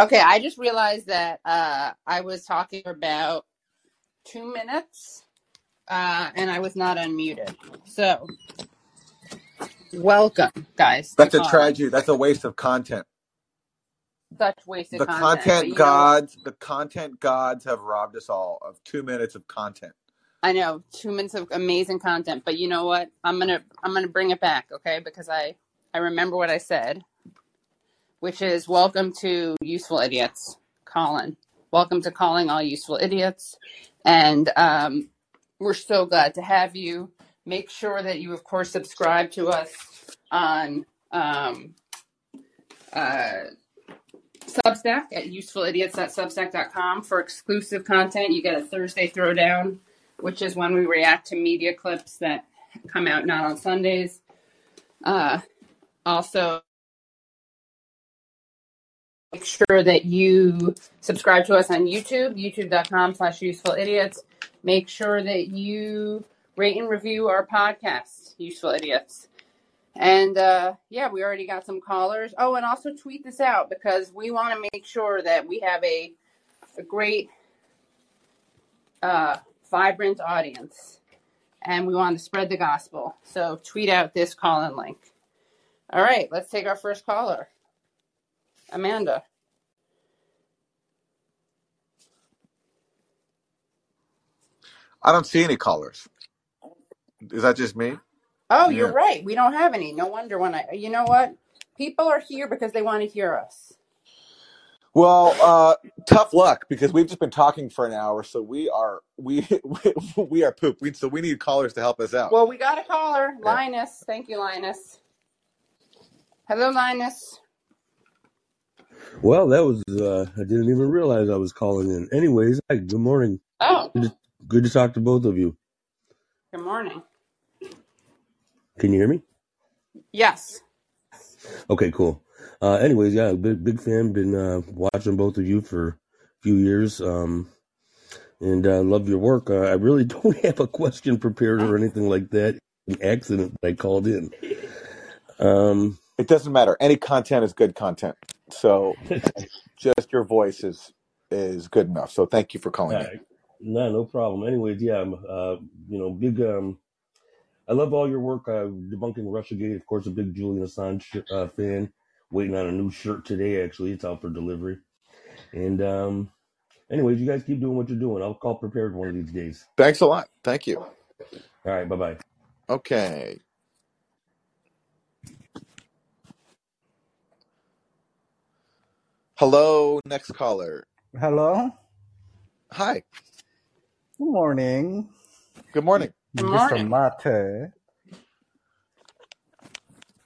Okay, I just realized that uh, I was talking for about two minutes uh, and I was not unmuted. So, welcome, guys. That's a tragedy. That's a waste of content. Such wasted The content. But content you know gods, the content gods have robbed us all of two minutes of content. I know two minutes of amazing content, but you know what? I'm gonna I'm gonna bring it back, okay? Because I I remember what I said, which is welcome to useful idiots, Callin. Welcome to calling all useful idiots, and um, we're so glad to have you. Make sure that you, of course, subscribe to us on um, uh, Substack at usefulidiots.substack.com for exclusive content. You get a Thursday throwdown, which is when we react to media clips that come out not on Sundays. Uh, also, make sure that you subscribe to us on YouTube, youtube.com slash useful idiots. Make sure that you rate and review our podcast, Useful Idiots. And uh, yeah, we already got some callers. Oh, and also tweet this out because we want to make sure that we have a, a great, uh, vibrant audience. And we want to spread the gospel. So tweet out this call in link. All right, let's take our first caller. Amanda. I don't see any callers. Is that just me? Oh, Yeah. you're right. We don't have any. No wonder when I, you know what? People are here because they want to hear us. Well, uh, tough luck because we've just been talking for an hour, so we are we we, we are poop. We, so we need callers to help us out. Well, we got a caller, Yeah. Linus. Thank you, Linus. Hello, Linus. Well, that was, uh, I didn't even realize I was calling in. Anyways, hi, good morning. Oh, Good to, good to talk to both of you. good morning. Can you hear me? Yes. Okay, cool. Uh, anyways, yeah, big, big fan. Been, uh, watching both of you for a few years. Um, and, uh, love your work. Uh, I really don't have a question prepared or anything like that. An accident that I called in. Um, It doesn't matter. Any content is good content. So just your voice is is good enough. So thank you for calling uh, in. no, no problem. Anyways, yeah, I'm, uh, you know, big, um, I love all your work uh, debunking Russiagate. Of course, a big Julian Assange uh, fan. Waiting on a new shirt today. Actually, it's out for delivery. And um, anyways, you guys keep doing what you're doing. I'll call prepared one of these days. Thanks a lot. Thank you. All right, bye bye. Okay. Hello, next caller. Hello. Hi. Good morning, Good morning. Good Mr. morning. Maté.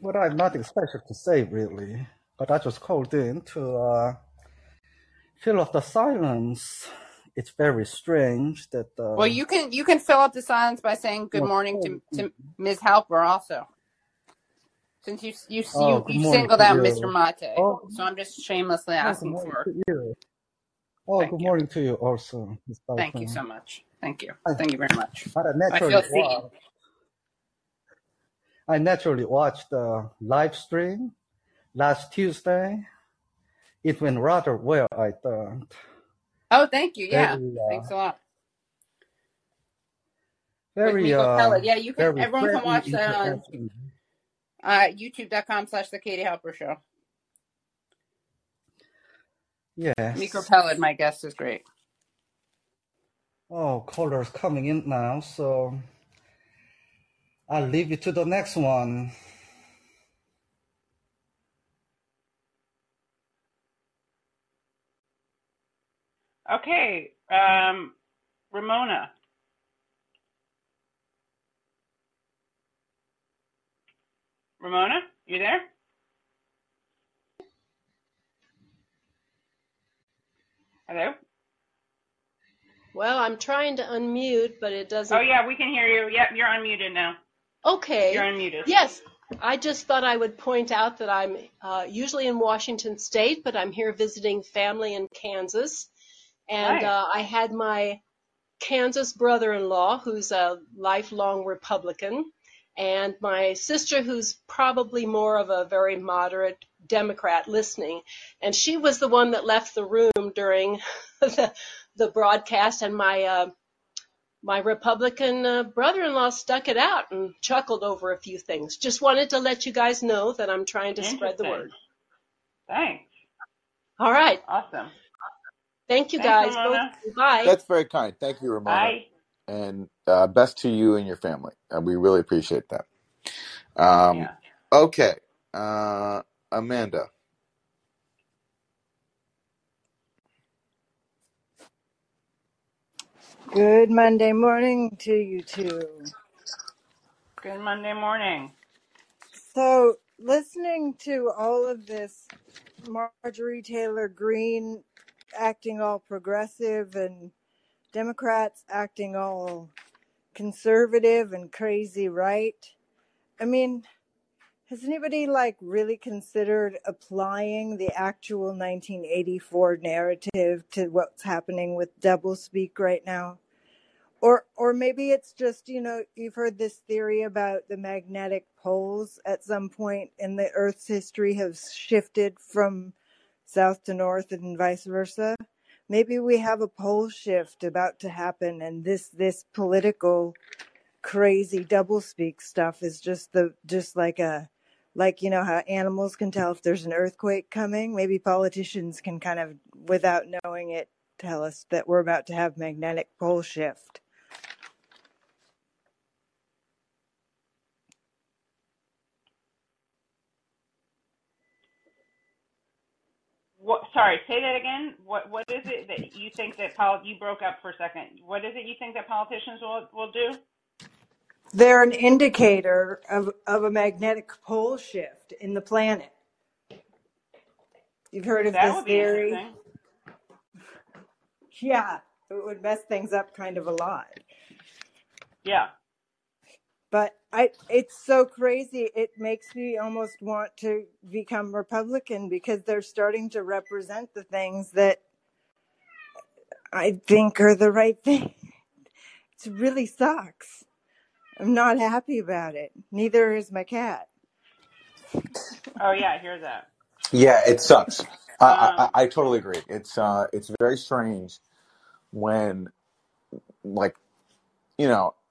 What I have nothing special to say really, but I just called in to uh, fill up the silence. It's very strange that Well, uh, you can you can fill up the silence by saying good morning to, to Ms. Halper also. Since you you oh, you, you morning singled out you. Mr. Maté, Oh, so I'm just shamelessly asking for. Oh, thank good you. morning to you also, Thank you so much. Thank you. I, Thank you very much. I feel seen. I naturally watched the live stream last Tuesday. It went rather well, I thought. Oh, thank you. Yeah. Very, Thanks uh, a lot. Very, uh, Yeah, you can everyone can watch that on. Uh youtube.com slash the Katie Halper show. Miko Yes. Peled, my guest is great. Oh, callers coming in now, so I'll leave you to the next one. Okay. Um Ramona. Ramona, you there? Hello? Well, I'm trying to unmute, but it doesn't. Oh, yeah, we can hear you. Yep, you're unmuted now. Okay. You're unmuted. Yes, I just thought I would point out that I'm uh, usually in Washington State, but I'm here visiting family in Kansas. And uh, I had my Kansas brother in law, who's a lifelong Republican, and my sister, who's probably more of a very moderate Democrat listening, and she was the one that left the room during the, the broadcast, and my uh, my Republican uh, brother-in-law stuck it out and chuckled over a few things. Just wanted to let you guys know that I'm trying to spread the word. Thanks. All right. Awesome. Thank you Thanks, guys. Both. Ramona. Bye. That's very kind. Thank you, Ramona, Bye. And uh, best to you and your family. Uh, we really appreciate that. Um, Yeah. okay, uh, Amanda. Good Monday morning to you two. Good Monday morning. So, listening to all of this, Marjorie Taylor Greene acting all progressive and Democrats acting all conservative and crazy right. I mean, has anybody like really considered applying the actual 1984 narrative to what's happening with doublespeak right now? Or, or maybe it's just, you know, you've heard this theory about the magnetic poles at some point in the Earth's history have shifted from south to north and vice versa. Maybe we have a pole shift about to happen, and this this political crazy doublespeak stuff is just the just like a like you know how animals can tell if there's an earthquake coming. Maybe politicians can kind of, without knowing it, tell us that we're about to have magnetic pole shift. What? Sorry. Say that again. What? What is it that you think that pol- you broke up for a second? What is it you think that politicians will will do? They're an indicator of, of a magnetic pole shift in the planet. You've heard of That this would be theory? interesting. Yeah, it would mess things up kind of a lot. Yeah. But I, it's so crazy. It makes me almost want to become Republican because they're starting to represent the things that I think are the right thing. It really sucks. I'm not happy about it. Neither is my cat. Oh yeah. I hear that. Yeah, it sucks. I, I, Um. I totally agree. It's uh, it's very strange when, like, you know, a-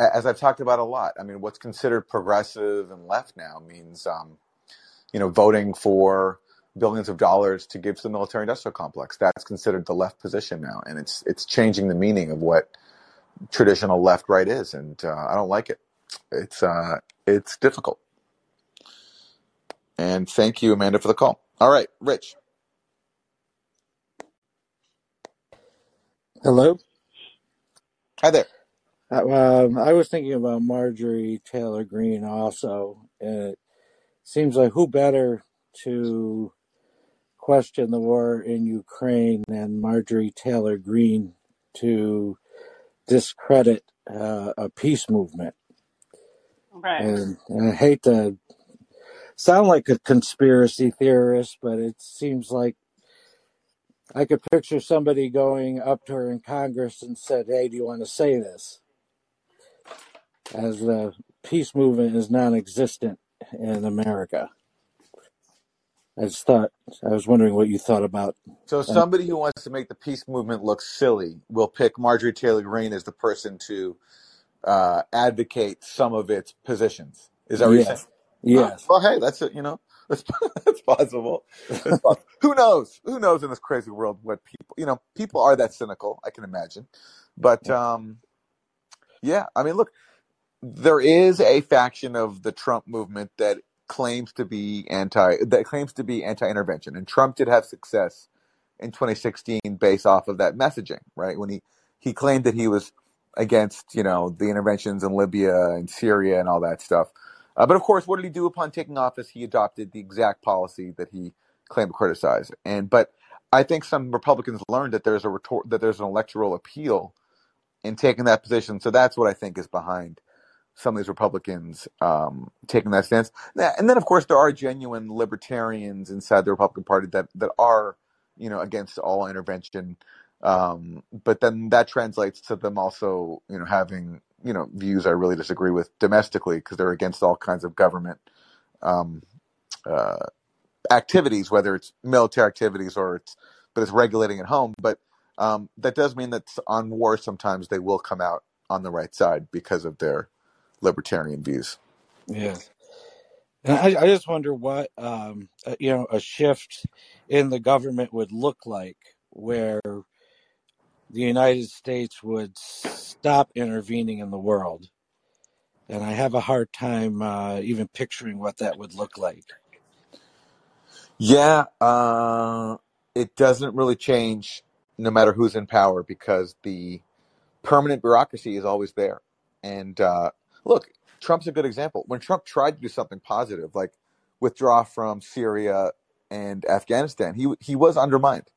as I've talked about a lot. I mean, what's considered progressive and left now means, um, you know, voting for billions of dollars to give to the military-industrial complex. That's considered the left position now, and it's it's changing the meaning of what traditional left-right is, and uh, I don't like it. It's uh, it's difficult. And thank you, Amanda, for the call. All right, Rich. Hello. Hi there. Uh, Um, I was thinking about Marjorie Taylor Greene also. It seems like who better to question the war in Ukraine than Marjorie Taylor Greene to discredit uh, a peace movement. Right. And, and I hate to sound like a conspiracy theorist, but it seems like I could picture somebody going up to her in Congress and said, "Hey, do you want to say this?" As the peace movement is non-existent in America. I just thought I was wondering what you thought about So somebody who wants to make the peace movement look silly will pick Marjorie Taylor Greene as the person to uh, advocate some of its positions. Is that what you're saying? Yes, Oh, yes, well, hey, that's it. You know, that's that's possible. That's possible. Who knows? Who knows in this crazy world what people? You know, people are that cynical. I can imagine. But um, yeah, I mean, look, there is a faction of the Trump movement that claims to be anti that claims to be anti-intervention, and Trump did have success in 2016 based off of that messaging, right? When he he claimed that he was against you know the interventions in Libya and Syria and all that stuff. Uh, but of course, what did he do upon taking office? He adopted the exact policy that he claimed to criticize. And but I think some Republicans learned that there's a retort that there's an electoral appeal in taking that position. So that's what I think is behind some of these Republicans um, taking that stance. And then, of course, there are genuine libertarians inside the Republican Party that that are, you know, against all intervention. Um, but then that translates to them also, you know, having you know views I really disagree with domestically because they're against all kinds of government um, uh, activities, whether it's military activities or it's but it's regulating at home. But um, that does mean that on war sometimes they will come out on the right side because of their libertarian views. Yeah. And I, I just wonder what um, uh, you know a shift in the government would look like, where the United States would stop intervening in the world, and I have a hard time uh, even picturing what that would look like. Yeah, uh, it doesn't really change no matter who's in power because the permanent bureaucracy is always there. And uh, look, Trump's a good example. When Trump tried to do something positive, like withdraw from Syria and Afghanistan, he he was undermined.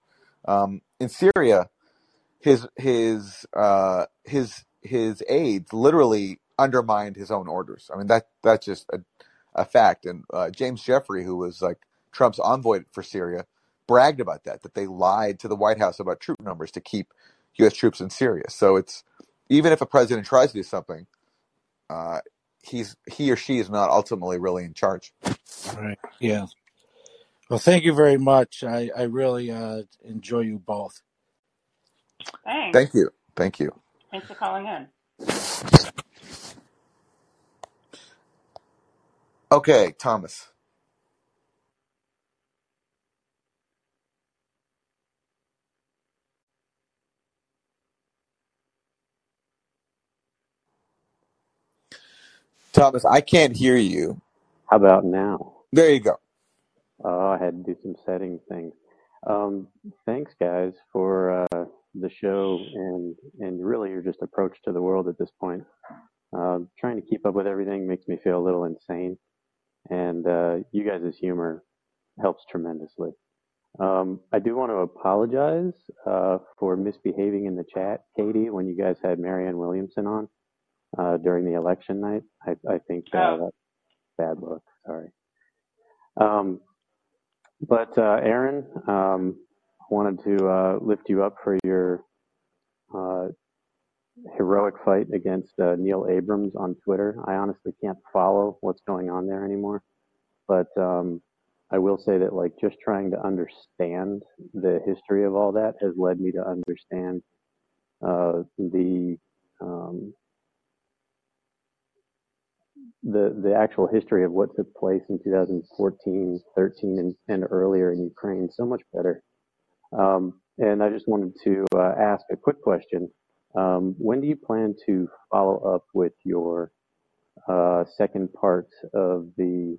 Um, in Syria, his his uh, his his aides literally undermined his own orders. I mean that that's just a, a fact. And uh, James Jeffrey, who was like Trump's envoy for Syria, bragged about that that they lied to the White House about troop numbers to keep U.S. troops in Syria. So it's even if a president tries to do something, uh, he's he or she is not ultimately really in charge. Right. Yeah. Well, thank you very much. I I really uh, enjoy you both. Thanks. Thank you, thank you. Thanks for calling in. Okay, Thomas. Thomas, I can't hear you. How about now? There you go. Oh, I had to do some setting things. Um, thanks, guys, for uh, the show and and really your just approach to the world at this point. Uh, trying to keep up with everything makes me feel a little insane, and uh, you guys' humor helps tremendously. Um, I do want to apologize uh, for misbehaving in the chat, Katie, when you guys had Marianne Williamson on uh, during the election night. I, I think uh, Oh, that's bad luck. Sorry. Um, but uh, Aaron, um, I wanted to uh, lift you up for your uh, heroic fight against uh, Neil Abrams on Twitter. I honestly can't follow what's going on there anymore, but um, I will say that like just trying to understand the history of all that has led me to understand uh, the um, the the actual history of what took place in 2014, 13, and, and earlier in Ukraine so much better. Um, and I just wanted to uh, ask a quick question. Um, when do you plan to follow up with your uh, second part of the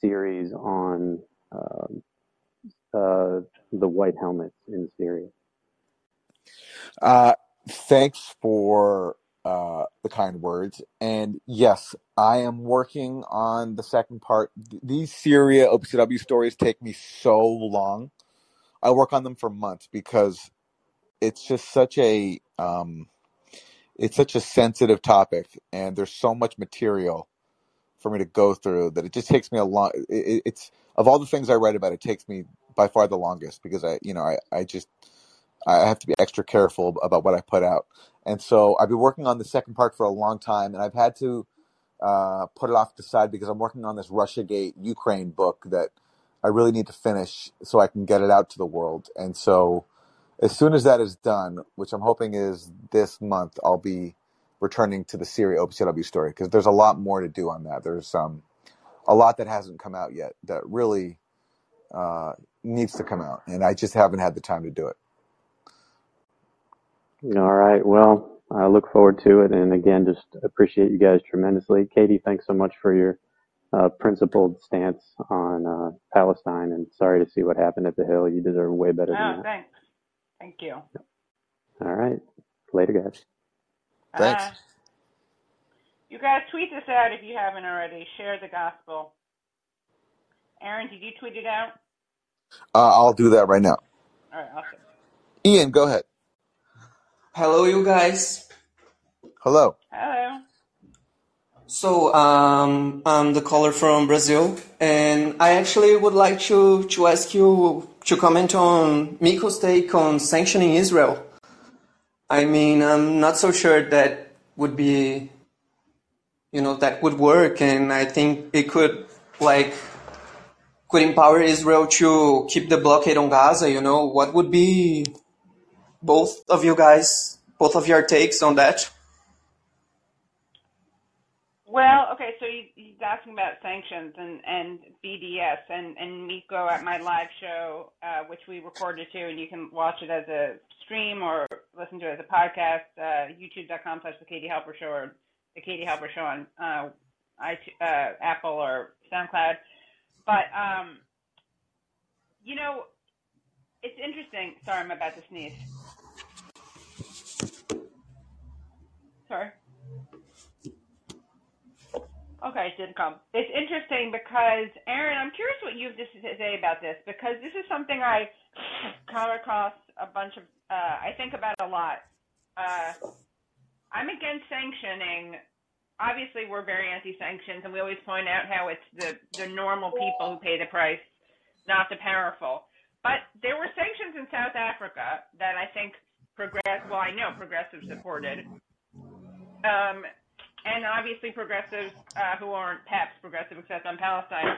series on um, uh, the white helmets in Syria? Uh, thanks for uh, the kind words. And yes, I am working on the second part. These Syria OPCW stories take me so long. I work on them for months because it's just such a um, it's such a sensitive topic, and there's so much material for me to go through that it just takes me a long. It, it- it's of all the things I write about, it takes me by far the longest because I, you know, I, I just I have to be extra careful about what I put out. And so I've been working on the second part for a long time, and I've had to uh, put it off the side because I'm working on this RussiaGate Ukraine book that I really need to finish so I can get it out to the world. And so as soon as that is done, which I'm hoping is this month, I'll be returning to the Syria OPCW story because there's a lot more to do on that. There's um, a lot that hasn't come out yet that really uh, needs to come out, and I just haven't had the time to do it. All right. Well, I look forward to it. And again, just appreciate you guys tremendously. Katie, thanks so much for your uh, principled stance on uh, Palestine. And sorry to see what happened at the Hill. You deserve way better than oh, that. thanks. Thank you. All right. Later, guys. Thanks. Uh, you guys tweet this out if you haven't already. Share the gospel. Aaron, did you tweet it out? Uh, I'll do that right now. All right, awesome. Ian, go ahead. Hello, you guys. Hello. Hello. So, um, I'm the caller from Brazil, and I actually would like to, to ask you to comment on Miko's take on sanctioning Israel. I mean, I'm not so sure that would be, you know, that would work, and I think it could, like, could empower Israel to keep the blockade on Gaza, you know, what would be both of you guys, both of your takes on that? Well, okay, so you, he's asking about sanctions and, and BDS and, and Miko at my live show, uh, which we recorded too, and you can watch it as a stream or listen to it as a podcast, uh, youtube.com slash the Katie Halper Show or the Katie Halper Show on uh, uh, Apple or SoundCloud. But, um, you know, it's interesting. Sorry, I'm about to sneeze. Sorry. Okay, it didn't come. It's interesting because, Aaron, I'm curious what you have to say about this because this is something I come across a bunch of, uh, I think about a lot. Uh, I'm against sanctioning. Obviously, we're very anti-sanctions, and we always point out how it's the, the normal people who pay the price, not the powerful. But there were sanctions in South Africa that I think progress. Well, I know progressives supported. Um, and obviously progressives uh, who aren't PEPs, progressive except on Palestine,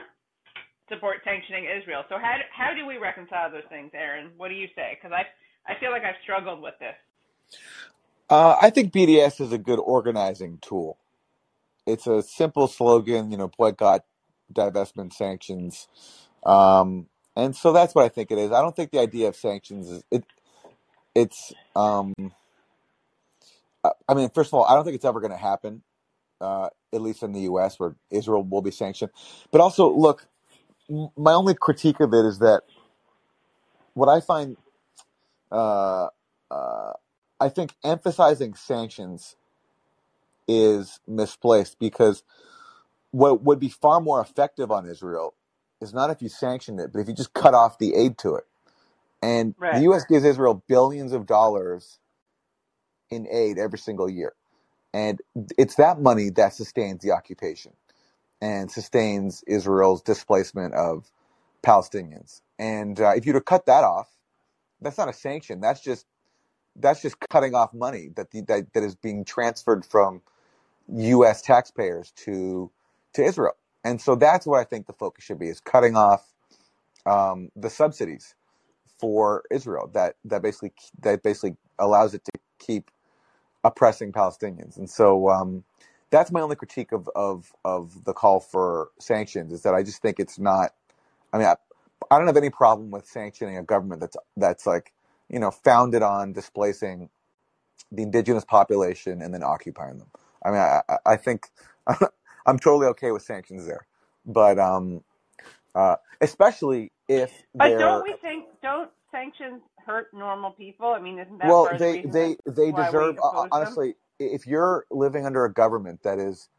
support sanctioning Israel. So how do, how do we reconcile those things, Aaron? What do you say? Because I I feel like I've struggled with this. Uh, I think BDS is a good organizing tool. It's a simple slogan, you know, boycott, divestment, sanctions, um, and so that's what I think it is. I don't think the idea of sanctions is it. It's um, I mean, first of all, I don't think it's ever going to happen uh, at least in the U.S., where Israel will be sanctioned. But also, look, my only critique of it is that what I find, uh, uh, I think emphasizing sanctions is misplaced because what would be far more effective on Israel is not if you sanction it, but if you just cut off the aid to it. And right. the U.S. gives Israel billions of dollars in aid every single year. And it's that money that sustains the occupation and sustains Israel's displacement of Palestinians. And uh, if you were to cut that off, that's not a sanction. That's just that's just cutting off money that the, that, that is being transferred from U.S. taxpayers to to Israel. And so that's what I think the focus should be: is cutting off um, the subsidies for Israel that that basically that basically allows it to keep oppressing Palestinians. And so um, that's my only critique of, of of the call for sanctions is that I just think it's not. I mean, I, I don't have any problem with sanctioning a government that's that's like you know founded on displacing the indigenous population and then occupying them. I mean, I, I think I'm totally okay with sanctions there, but um, uh, especially if. But don't we think don't sanctions hurt normal people? I mean, isn't that well, they they they deserve honestly. Them? If you're living under a government that is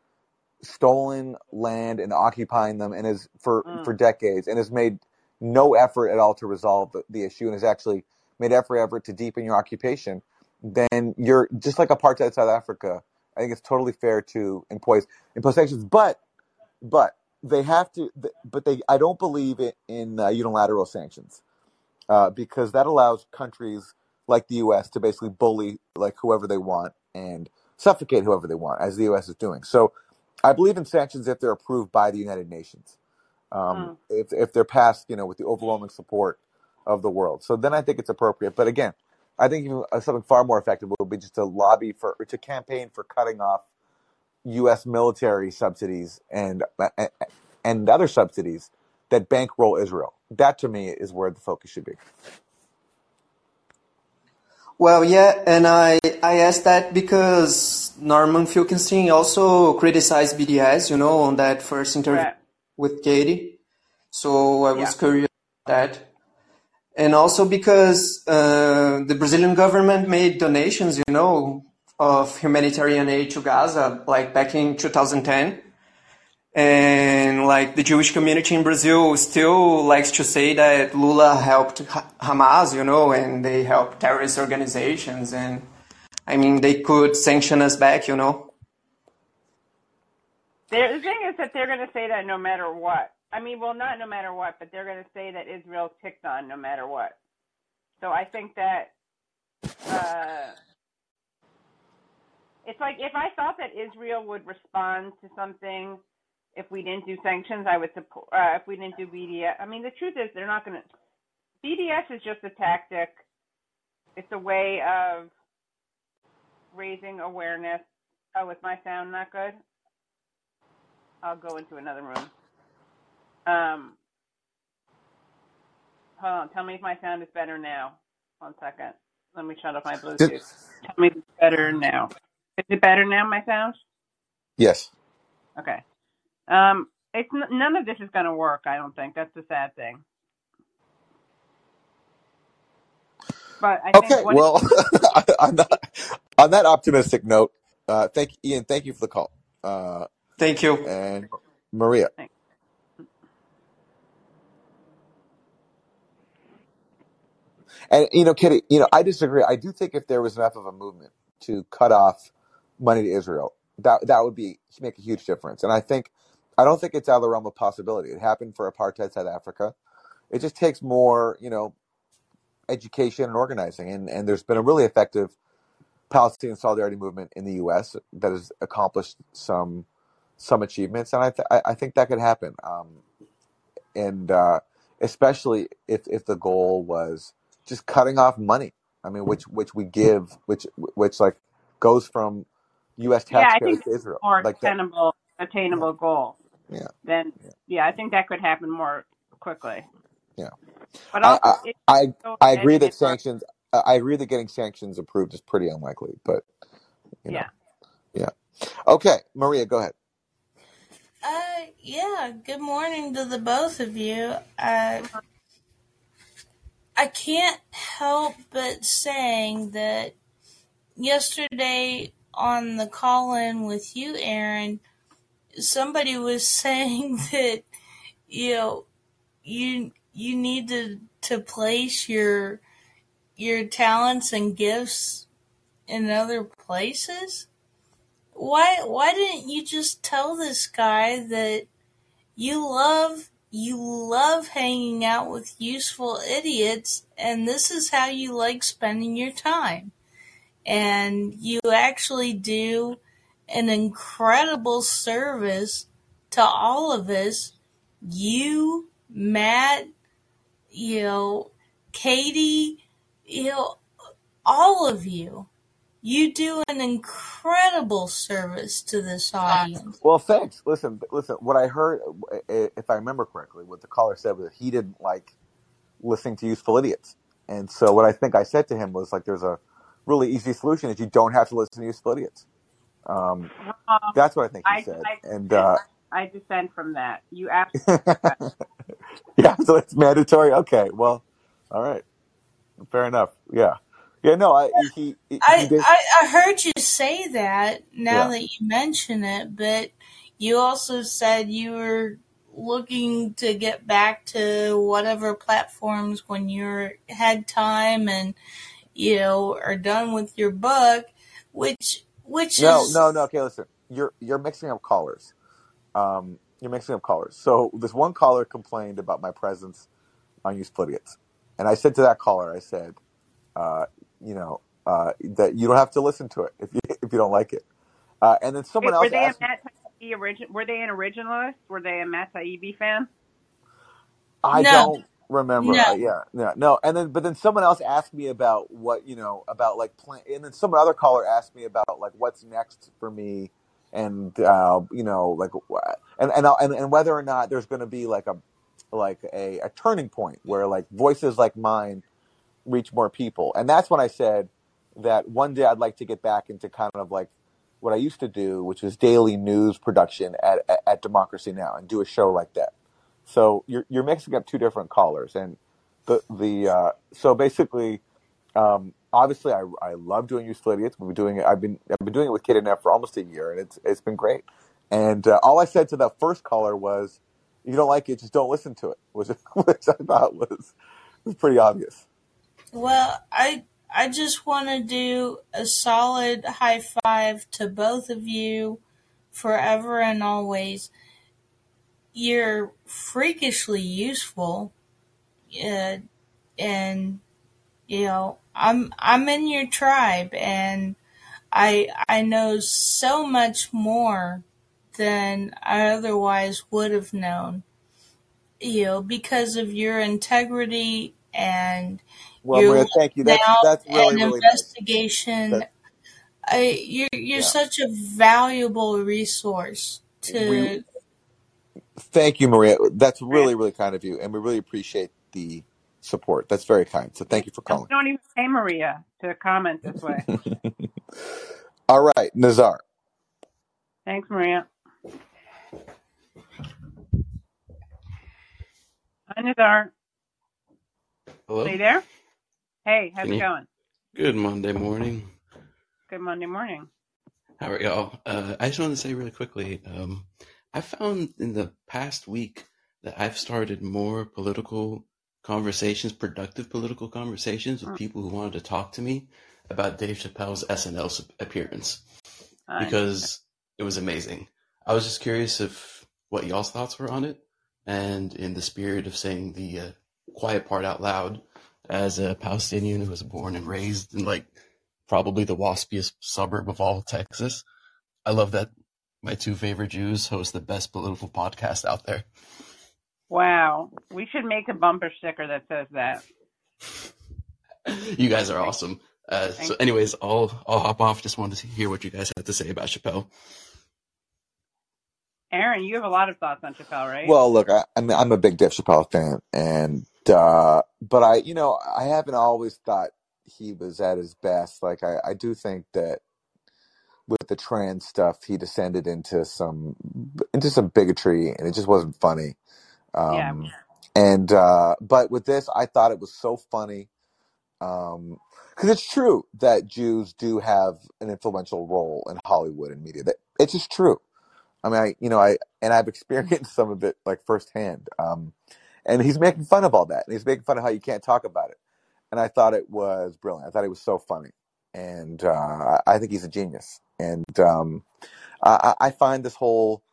stolen land and occupying them and is for mm. for decades and has made no effort at all to resolve the, the issue and has actually made every effort to deepen your occupation, then you're just like apartheid South Africa. I think it's totally fair to impose impose sanctions, but but they have to. But they, I don't believe in, in uh, unilateral sanctions uh, because that allows countries like the U.S. to basically bully like whoever they want and suffocate whoever they want, as the U.S. is doing. So, I believe in sanctions if they're approved by the United Nations, um, mm. if if they're passed, you know, with the overwhelming support of the world. So then I think it's appropriate. But again, I think even uh, something far more effective would be just to lobby for to campaign for cutting off U.S. military subsidies and and other subsidies that bankroll Israel. That to me is where the focus should be. Well, yeah, and I I asked that because Norman Finkelstein also criticized BDS, you know, on that first interview right. with Katie. So I was yeah. curious about that. And also because uh, the Brazilian government made donations, you know, of humanitarian aid to Gaza, like back in 2010 and like the Jewish community in Brazil still likes to say that Lula helped Hamas, you know, and they helped terrorist organizations, and I mean they could sanction us back, you know. The thing is that they're going to say that no matter what. I mean, well, not no matter what, but they're going to say that Israel's picked on no matter what. So I think that uh, it's like if I thought that Israel would respond to something if we didn't do sanctions, I would support. Uh, if we didn't do BDS, I mean, the truth is they're not going to. BDS is just a tactic. It's a way of raising awareness. Oh, is my sound not good? I'll go into another room. Um, hold on. Tell me if my sound is better now. One second. Let me shut off my Did, Bluetooth. Tell me if it's better now. Is it better now, my sound? yes. Okay. Um, it's n- none of this is going to work. I don't think that's the sad thing. But I think Okay. what it, Well, on that, on that optimistic note, uh, thank Ian. Thank you for the call. Uh, Thank you. and Maria. And you know, Kitty, you know, I disagree. I do think if there was enough of a movement to cut off money to Israel, that that would be make a huge difference. And I think I don't think it's out of the realm of possibility. It happened for apartheid South Africa. It just takes more, you know, education and organizing. And and there's been a really effective Palestinian solidarity movement in the U.S. that has accomplished some some achievements, and I th- I think that could happen. Um, and uh, especially if if the goal was just cutting off money. I mean, which which we give, which which like goes from U.S. yeah, I taxpayers think to Israel, a more like that. attainable attainable goal. Yeah, Then yeah, yeah, I think that could happen more quickly. yeah. But I also, I it I, go I agree that sanctions. I I agree that getting sanctions approved is pretty unlikely, but you know, Yeah. yeah. Okay, Maria, go ahead. Uh, yeah. Good morning to the both of you. Uh, I can't help but saying that yesterday on the call in with you, Aaron, somebody was saying that you know you you need to to place your your talents and gifts in other places. Why why didn't you just tell this guy that you love you love hanging out with useful idiots and this is how you like spending your time. And you actually do an incredible service to all of us. You matt you know katie you know all of you you do an incredible service to this audience Well, thanks. Listen, listen. What I heard, if I remember correctly, what the caller said was that he didn't like listening to useful idiots. And so, what I think I said to him was like, "There's a really easy solution: is you don't have to listen to useful idiots." Um, Um, that's what I think he I said. I And dissent. uh, I dissent from that. You absolutely. yeah, so it's mandatory. Okay, well, all right, fair enough. Yeah, yeah. No, I he he, I. I I heard you say that now Yeah. that you mention it, but you also said you were looking to get back to whatever platforms when you're had time and you know are done with your book, which which No, is no, no. No, okay, listen. You're you're mixing up callers. Um, you're mixing up callers. So this one caller complained about my presence on Useful Idiots, and I said to that caller, I said, uh, you know, uh, that you don't have to listen to it if you if you don't like it. Uh, and then someone Wait, were else they a asked, Matt Taibbi origin? Were they an originalist? Were they a Matt Taibbi fan? I no don't remember. no Uh, yeah, yeah, no. And then, but then someone else asked me about what you know about like plan. And then some other caller asked me about like what's next for me, and uh, you know, like wh- and and and, and whether or not there's going to be like a like a, a turning point where like voices like mine reach more people. And that's when I said that one day I'd like to get back into kind of like what I used to do, which was daily news production at, at, at Democracy Now! and do a show like that. So you're you're mixing up two different callers, and the the uh, so basically, um, obviously I, I love doing useful idiots. We've been doing it. I've been I've been doing it with Kid and F for almost a year, and it's it's been great. And uh, all I said to that first caller was, "If you don't like it, just don't listen to it," which which I thought was was pretty obvious. Well, I I just want to do a solid high five to both of you forever and always. You're freakishly useful, uh, and you know I'm I'm in your tribe, and I I know so much more than I otherwise would have known. You know, because of your integrity and Well, your Maria, thank you. That's now that's really and really nice. investigation. That I, you're you're yeah. such a valuable resource We to thank you, Maria. That's really really kind of you, and we really appreciate the support. That's very kind. So thank you for And we calling. don't even pay Maria to comment this way. All right, Nazar. Thanks, Maria. Hi, Nazar. Are you there? Hey, how's Can it you? going? Good Monday morning. Good Monday morning. How are y'all? Uh, I just wanted to say really quickly, um, I found in the past week that I've started more political conversations, productive political conversations with Mm, people who wanted to talk to me about Dave Chappelle's SNL appearance because it was amazing. I was just curious if what y'all's thoughts were on it, and in the spirit of saying the uh, quiet part out loud, as a Palestinian who was born and raised in like probably the waspiest suburb of all Texas, I love that my two favorite Jews host the best political podcast out there. Wow. We should make a bumper sticker that says that. You guys are awesome. Uh, so, anyways, I'll I'll hop off. Just wanted to hear what you guys had to say about Chappelle. Aaron, you have a lot of thoughts on Chappelle, right? Well, look, I, I mean, I'm a big Dave Chappelle fan, and uh, but I, you know, I haven't always thought he was at his best. Like, I, I do think that with the trans stuff, he descended into some into some bigotry, and it just wasn't funny. yeah. Um, and uh, but with this, I thought it was so funny um, because it's true that Jews do have an influential role in Hollywood and media. That it's just true. I mean, I you know, I and I've experienced some of it like firsthand. Um, and he's making fun of all that, and he's making fun of how you can't talk about it. And I thought it was brilliant. I thought it was so funny, and uh, I think he's a genius. And um, I, I I find this whole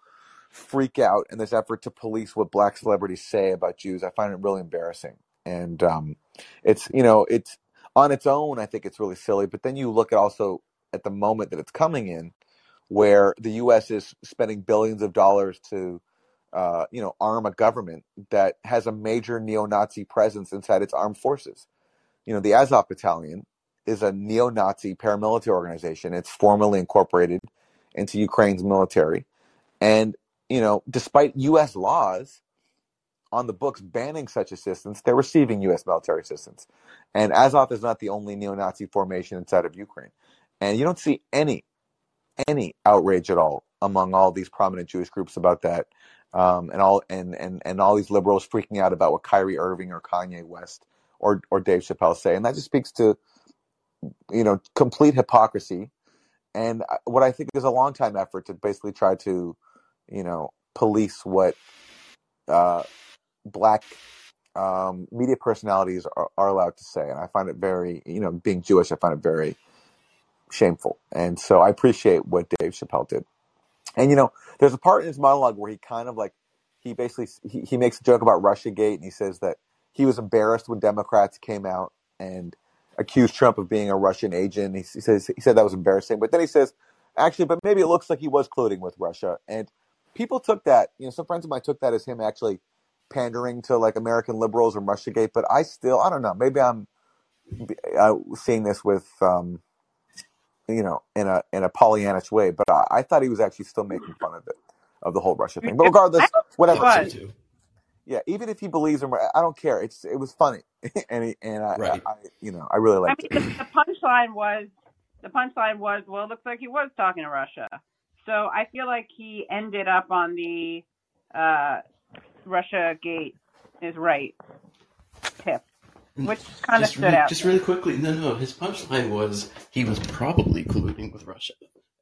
freak out and this effort to police what black celebrities say about Jews, I find it really embarrassing. And um, it's you know, it's on its own. I think it's really silly. But then you look at also at the moment that it's coming in, where the U.S. is spending billions of dollars to, uh, you know, arm a government that has a major neo-Nazi presence inside its armed forces. You know, the Azov Battalion is a neo-Nazi paramilitary organization. It's formally incorporated into Ukraine's military, and you know, despite U.S. laws on the books banning such assistance, they're receiving U.S. military assistance. And Azov is not the only neo-Nazi formation inside of Ukraine, and you don't see any any outrage at all among all these prominent Jewish groups about that, um, and all and, and and all these liberals freaking out about what Kyrie Irving or Kanye West or or Dave Chappelle say, and that just speaks to you know complete hypocrisy. And uh, what I think is a long time effort to basically try to you know police what uh, black um, media personalities are, are allowed to say, and I find it very you know being Jewish, I find it very shameful, and so I appreciate what Dave Chappelle did. And you know, there's a part in his monologue where he kind of like he basically he, he makes a joke about RussiaGate, and he says that he was embarrassed when Democrats came out and accused Trump of being a Russian agent. He, he says he said that was embarrassing, but then he says, actually, but maybe it looks like he was colluding with Russia, and people took that. You know, some friends of mine took that as him actually pandering to like American liberals and RussiaGate. But I still, I don't know. Maybe I'm uh, seeing this with. Um, you know, in a in a Pollyannish way, but I, I thought he was actually still making fun of it, of the whole Russia thing. But regardless, whatever. Thought so was. too. Yeah, even if he believes him, I don't care. It's it was funny, and he, and I, Right. I, you know, I really like. I mean, it. the, the punchline was the punchline was, well, it looks like he was talking to Russia. So I feel like he ended up on the uh, Russia Gate is right tip, which kind of Just stood really, out. just really quickly. No, no. His punchline was he was probably colluding with Russia,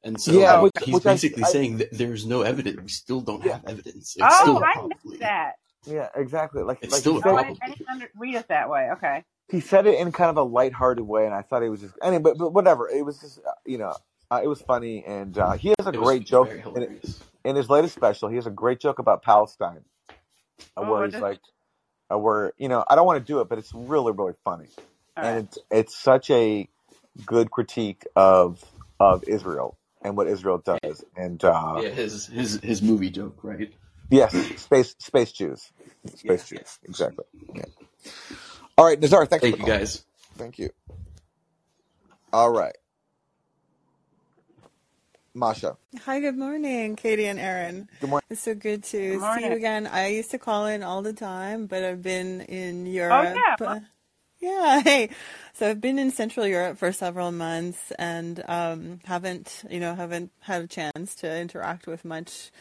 and so Yeah, which he's which basically I saying that there's no evidence. We still don't yeah have evidence. It's oh, still a I probably. missed that. yeah exactly like It's like still he a said I, probably. I didn't under, read it that way. Okay. he said it in kind of a lighthearted way, and I thought he was just anyway, but, but whatever. It was just uh, you know, uh, it was funny, and uh, he has a It great joke in, in his latest special. He has a great joke about Palestine, uh, Oh, where he's is like, uh, where you know, I don't want to do it, but it's really really funny. all and right. it's it's such a good critique of of Israel and what Israel does. And uh, yeah, his his his movie joke, right? yes, space space Jews, Yeah, space Jews, yes. exactly. Yeah. All right, Nazar, thanks for Thank you, calling. guys. Thank you. All right, Masha. Hi, good morning, Katie and Aaron. Good morning. It's so good Good to see you again. I used to call in all the time, but I've been in Europe. Oh Europe. yeah. Uh, Yeah, hey. So I've been in Central Europe for several months and um, haven't, you know, haven't had a chance to interact with much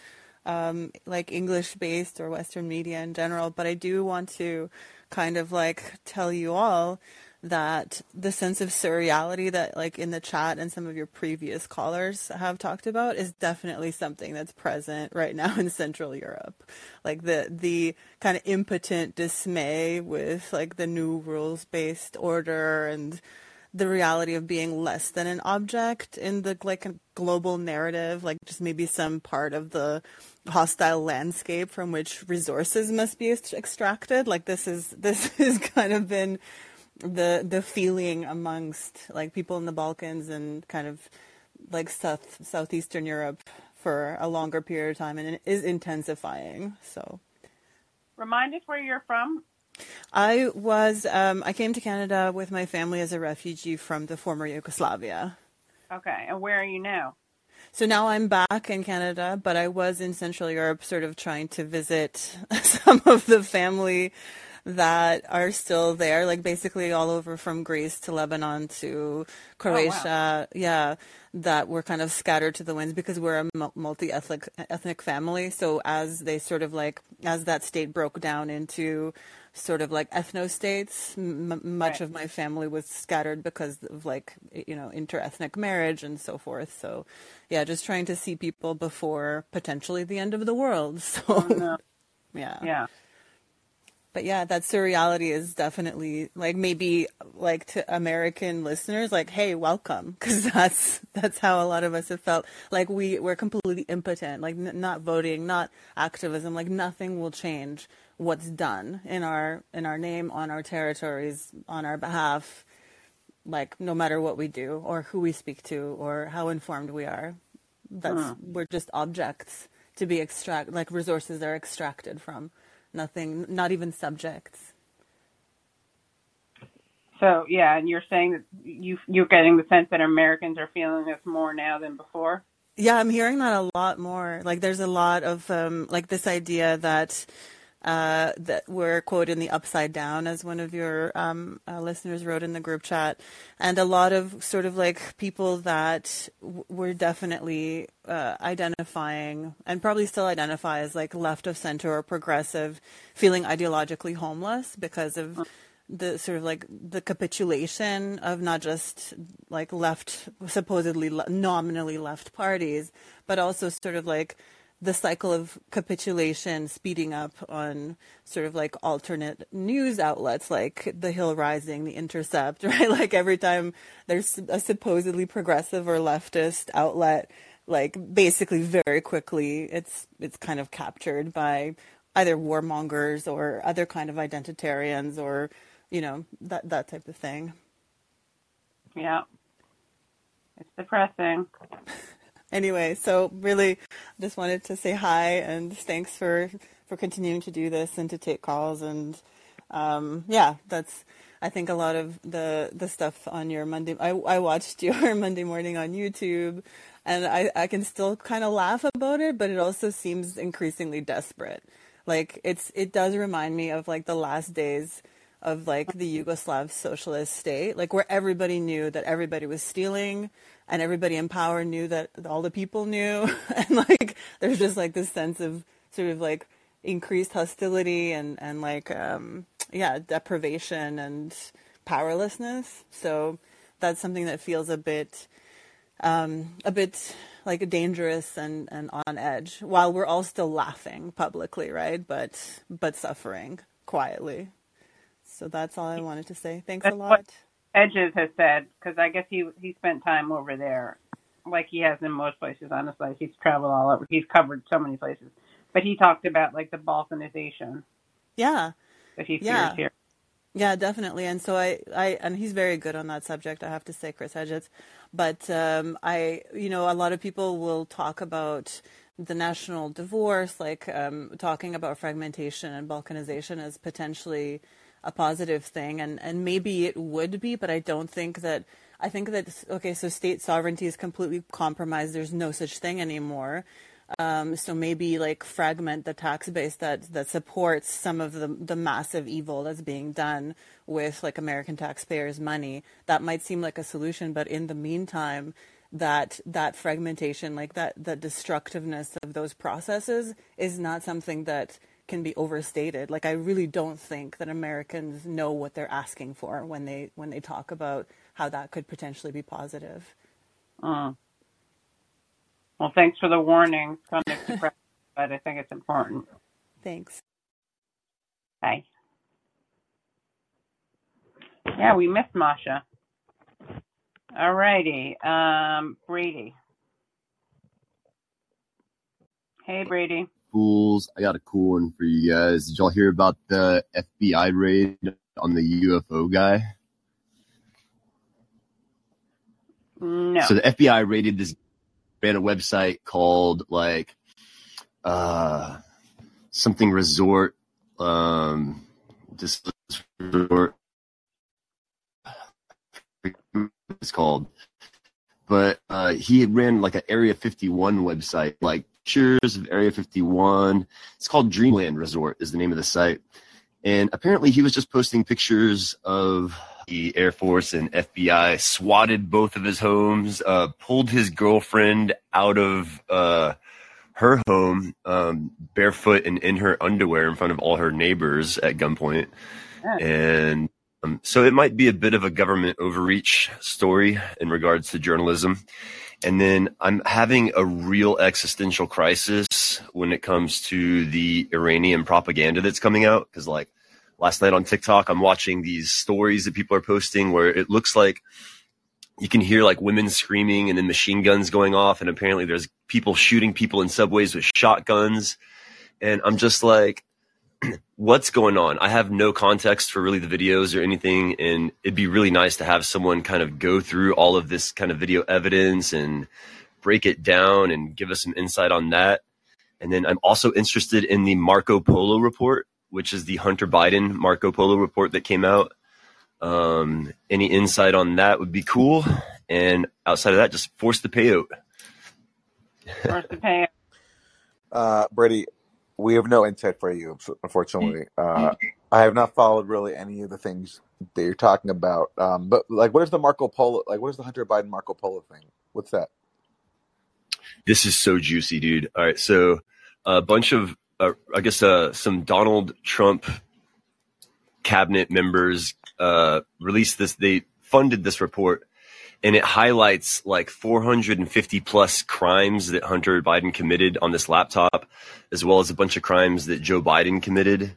um, like English based or Western media in general. But I do want to kind of like tell you all that the sense of surreality that like in the chat and some of your previous callers have talked about is definitely something that's present right now in Central Europe. Like the the kind of impotent dismay with like the new rules based order and the reality of being less than an object in the like global narrative, like just maybe some part of the hostile landscape from which resources must be extracted. Like this is this has kind of been the the feeling amongst like people in the Balkans and kind of like south southeastern Europe for a longer period of time, and it is intensifying. So. remind us where you're from. I was um, I came to Canada with my family as a refugee from the former Yugoslavia. Okay, and where are you now? So now I'm back in Canada, but I was in Central Europe sort of trying to visit some of the family that are still there, like basically all over from Greece to Lebanon to Oh wow. Croatia. Yeah, that were kind of scattered to the winds because we're a multi-ethnic ethnic family. So as they sort of like as that state broke down into sort of like ethno states, m- much Right. of my family was scattered because of like you know interethnic marriage and so forth. So yeah, just trying to see people before potentially the end of the world. Oh So no. yeah. Yeah. But yeah, that surreality is definitely like maybe like to American listeners, like, hey, welcome, because that's that's how a lot of us have felt. Like we we're completely impotent, like n- not voting, not activism, like nothing will change what's done in our in our name, on our territories, on our behalf. Like no matter what we do, or who we speak to, or how informed we are, that's Hmm. we're just objects to be extract like resources are extracted from nothing not even subjects So yeah, and you're saying that you you're getting the sense that Americans are feeling this more now than before. yeah i'm hearing that a lot more like there's a lot of um like this idea that uh that were quoted in the upside down as one of your um uh, listeners wrote in the group chat. And a lot of sort of like people that w- were definitely uh, identifying and probably still identify as like left of center or progressive feeling ideologically homeless because of the sort of like the capitulation of not just like left supposedly le- nominally left parties but also sort of like the cycle of capitulation speeding up on sort of like alternate news outlets like the hill rising the intercept right? Like every time there's a supposedly progressive or leftist outlet like basically very quickly it's it's kind of captured by either warmongers or other kind of identitarians or you know that that type of thing. Yeah, it's depressing. anyway so really just wanted to say hi and thanks for for continuing to do this and to take calls and um yeah that's i think a lot of the the stuff on your monday i i watched your monday morning on youtube and i i can still kind of laugh about it but it also seems increasingly desperate. Like it's it does remind me of like the last days of like the Yugoslav socialist state, like where everybody knew that everybody was stealing and everybody in power knew that all the people knew. and like there's just like this sense of sort of like increased hostility and, and like, um, yeah, deprivation and powerlessness. So that's something that feels a bit, um, a bit like dangerous and, and on edge while we're all still laughing publicly, right? But, but suffering quietly. So that's all I wanted to say. Thanks a That's what lot. Hedges has said because I guess he he spent time over there, like he has in most places. Honestly, he's traveled all over. He's covered so many places, but he talked about like the balkanization Yeah. that he fears Yeah. here. Yeah, definitely. And so I, I, and he's very good on that subject. I have to say, Chris Hedges. But um, I, you know, a lot of people will talk about the national divorce, like um, talking about fragmentation and balkanization as potentially a positive thing, and and maybe it would be, but I don't think that. I think that okay, so state sovereignty is completely compromised. There's no such thing anymore. Um, so maybe like fragment the tax base that that supports some of the the massive evil that's being done with like American taxpayers' money. That might seem like a solution, but in the meantime, that that fragmentation, like that that destructiveness of those processes, is not something that can be overstated. Like I really don't think that Americans know what they're asking for when they when they talk about how that could potentially be positive. Mm. Well, thanks for the warning. It's kind of depressing, but I think it's important. Thanks. Bye. Yeah, we missed Masha. All righty. Um, Brady. Hey, Brady. Fools, I got a cool one for you guys. Did y'all hear about the FBI raid on the UFO guy? No. So the FBI raided this ran a website called like uh something resort um this resort it's called but uh he had ran like an area 51 website like pictures of area 51 it's called dreamland resort is the name of the site and apparently he was just posting pictures of the Air Force and FBI swatted both of his homes, uh, pulled his girlfriend out of uh, her home um, barefoot and in her underwear in front of all her neighbors at gunpoint. Yeah. And um, so it might be a bit of a government overreach story in regards to journalism. And then I'm having a real existential crisis when it comes to the Iranian propaganda that's coming out. Cause like last night on TikTok, I'm watching these stories that people are posting where it looks like you can hear like women screaming and then machine guns going off. And apparently there's people shooting people in subways with shotguns. And I'm just like, what's going on? I have no context for really the videos or anything. And it'd be really nice to have someone kind of go through all of this kind of video evidence and break it down and give us some insight on that. And then I'm also interested in the Marco Polo report, which is the Hunter Biden Marco Polo report that came out. Um, any insight on that would be cool. And outside of that, just force the payout. Force the payout. Uh, Brady, we have no insight for you, unfortunately. Uh, I have not followed really any of the things that you're talking about. Um, but like, what is the Marco Polo? Like, what is the Hunter Biden Marco Polo thing? What's that? This is so juicy, dude. All right, so a bunch of, uh, I guess, uh, some Donald Trump cabinet members uh, released this. They funded this report, and it highlights like 450 plus crimes that Hunter Biden committed on this laptop, as well as a bunch of crimes that Joe Biden committed.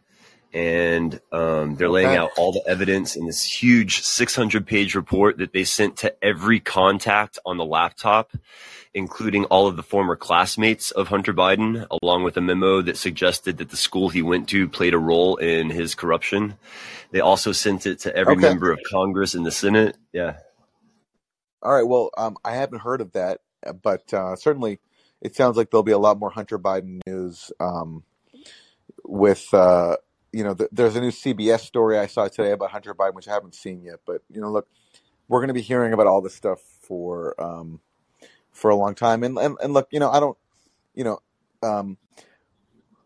And um, they're laying Okay. out all the evidence in this huge 600 page report that they sent to every contact on the laptop, including all of the former classmates of Hunter Biden, along with a memo that suggested that the school he went to played a role in his corruption. They also sent it to every Okay. member of Congress and the Senate. Yeah. All right. Well, um, I haven't heard of that, but uh, certainly it sounds like there'll be a lot more Hunter Biden news. Um, with uh, you know, th- there's a new CBS story I saw today about Hunter Biden, which I haven't seen yet. But you know, look, we're going to be hearing about all this stuff for um, for a long time. And, and and look, you know, I don't, you know, um,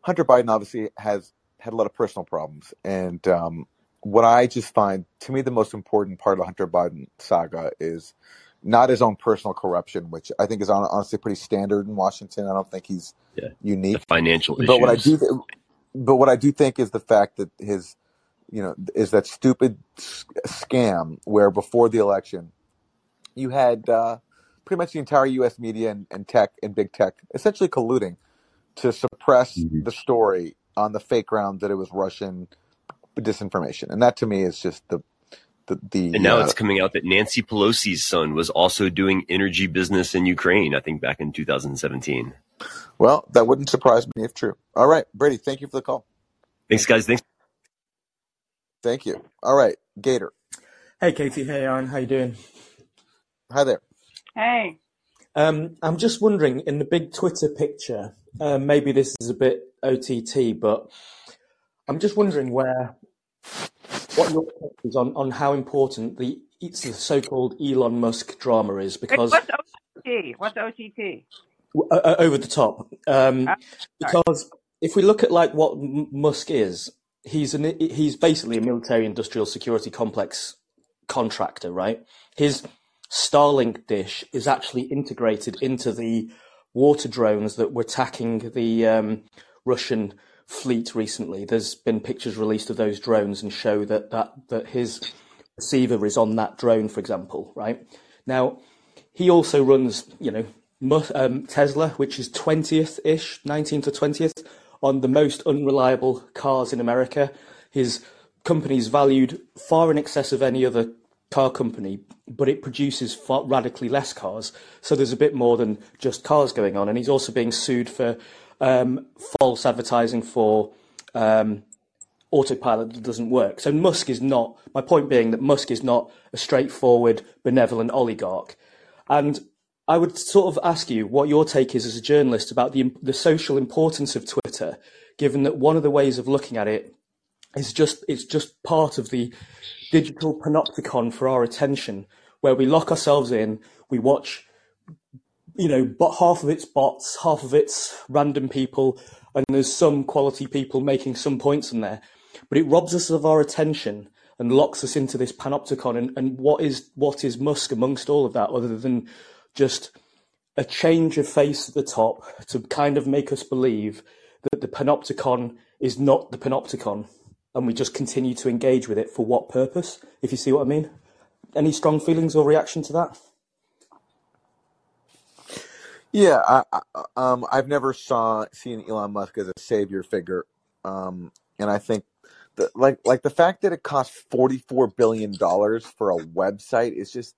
Hunter Biden obviously has had a lot of personal problems, and um, what I just find to me the most important part of the Hunter Biden saga is not his own personal corruption, which I think is hon- honestly pretty standard in Washington. I don't think he's Yeah. unique. The financial But what I do, th- but what I do think is the fact that his, you know, is that stupid scam where before the election, you had uh, pretty much the entire U.S. media and, and tech and big tech essentially colluding to suppress Mhm. the story on the fake ground that it was Russian disinformation, and that to me is just the the, the And now uh, it's coming out that Nancy Pelosi's son was also doing energy business in Ukraine, I think back in 2017. well, that wouldn't surprise me if true. All right, Brady, thank you for the call. Thanks, guys. Thanks. Thank you. All right, Gator. Hey, Katie. Hey, Aaron. How you doing? Hi there. Hey. Um, I'm just wondering, in the big Twitter picture, uh, maybe this is a bit OTT, but I'm just wondering where what your take is on, on how important the it's the so-called Elon Musk drama is, because what's OTT? What's OTT? uh, uh, over the top. Um, Oh, because if we look at like what M- Musk is, he's an he's basically a military-industrial security complex contractor, right? His Starlink dish is actually integrated into the water drones that were attacking the um, Russian fleet recently. There's been pictures released of those drones and show that that that his receiver is on that drone, for example, right? Now, he also runs, you know, um, Tesla, which is 20th ish, 19th or 20th on the most unreliable cars in America. His company's valued far in excess of any other car company, but it produces far radically less cars. So there's a bit more than just cars going on. And he's also being sued for um, false advertising for um, autopilot that doesn't work. So Musk is not, my point being that Musk is not a straightforward, benevolent oligarch. And I would sort of ask you what your take is as a journalist about the, the social importance of Twitter, given that one of the ways of looking at it is just, it's just part of the digital panopticon for our attention, where we lock ourselves in, we watch you know, but half of it's bots, half of it's random people, and there's some quality people making some points in there. But it robs us of our attention and locks us into this panopticon. And, and what is what is Musk amongst all of that, other than just a change of face at the top to kind of make us believe that the panopticon is not the panopticon, and we just continue to engage with it for what purpose? If you see what I mean. Any strong feelings or reaction to that? Yeah, I, I, um, I've never saw seen Elon Musk as a savior figure, um, and I think the, like like the fact that it cost forty four billion dollars for a website is just,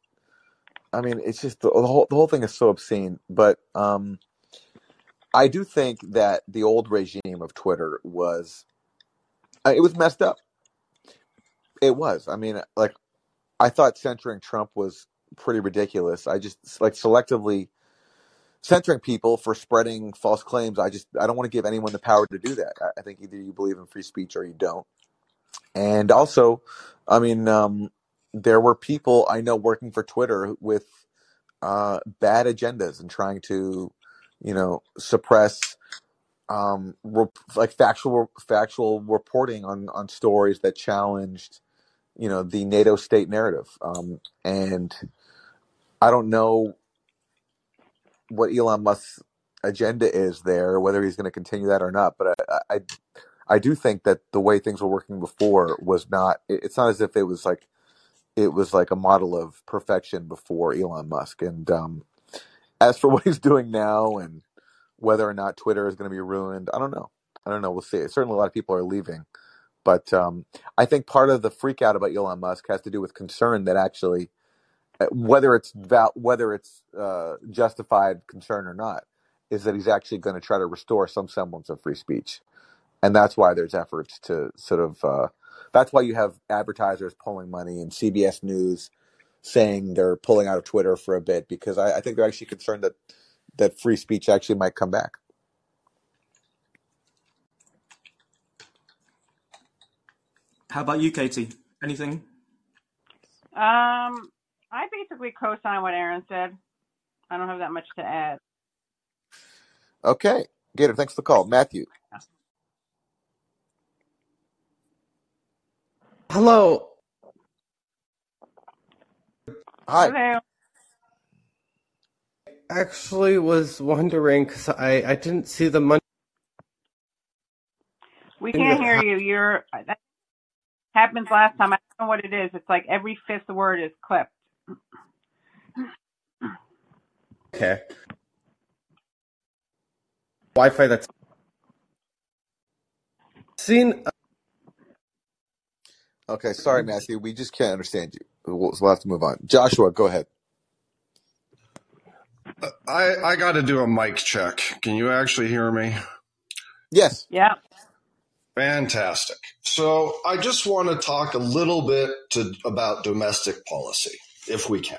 I mean, it's just the, the whole the whole thing is so obscene. But um, I do think that the old regime of Twitter was, uh, it was messed up. It was. I mean, like I thought censoring Trump was pretty ridiculous. I just like selectively censoring people for spreading false claims. I just I don't want to give anyone the power to do that. I, think either you believe in free speech or you don't. And also, I mean, um, there were people I know working for Twitter with uh, bad agendas and trying to, you know, suppress um, rep- like factual factual reporting on on stories that challenged, you know, the NATO state narrative. Um, and I don't know what Elon Musk's agenda is there, whether he's going to continue that or not. But I, I, I do think that the way things were working before was not. It's not as if it was like it was like a model of perfection before Elon Musk. And um, as for what he's doing now and whether or not Twitter is going to be ruined, I don't know. I don't know. We'll see. Certainly, a lot of people are leaving, but um, I think part of the freak out about Elon Musk has to do with concern that actually whether it's val- whether it's uh, justified concern or not, is that he's actually going to try to restore some semblance of free speech, and that's why there's efforts to sort of. Uh, that's why you have advertisers pulling money and CBS News saying they're pulling out of Twitter for a bit because I, I think they're actually concerned that that free speech actually might come back. How about you, Katie? Anything? Um, I basically co-sign what Aaron said. I don't have that much to add. Okay, Gator, thanks for the call, Matthew. Hello. Hi. Hello. Actually, was wondering because I I didn't see the money. We can't hear you. You're that happens last time. I don't know what it is. It's like every fifth word is clipped. Okay. Wi-Fi that's seen. Uh, okay, sorry, Matthew. We just can't understand you. We'll, we'll have to move on. Joshua, go ahead. Uh, I I got to do a mic check. Can you actually hear me? Yes. Yeah. Fantastic. So I just want to talk a little bit to, about domestic policy, if we can,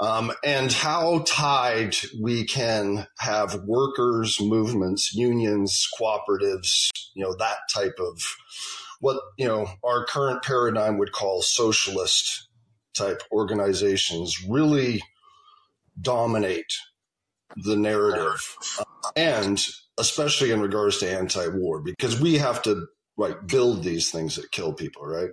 um, and how tied we can have workers, movements, unions, cooperatives, you know, that type of what you know our current paradigm would call socialist type organizations really dominate the narrative, and especially in regards to anti-war, because we have to like build these things that kill people, right?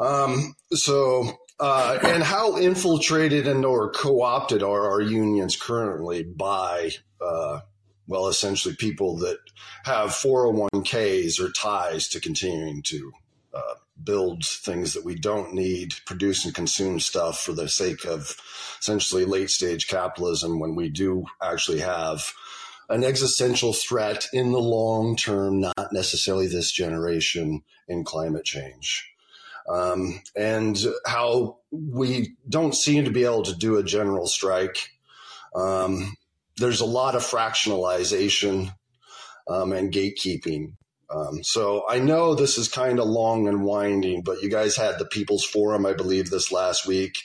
Um, so, uh, and how infiltrated and or co-opted are our unions currently by, uh, well, essentially people that have 401ks or ties to continuing to uh, build things that we don't need, produce and consume stuff for the sake of essentially late stage capitalism when we do actually have an existential threat in the long term, not necessarily this generation in climate change. Um, and how we don't seem to be able to do a general strike. Um, there's a lot of fractionalization um, and gatekeeping um, so I know this is kind of long and winding, but you guys had the People's Forum, I believe, this last week.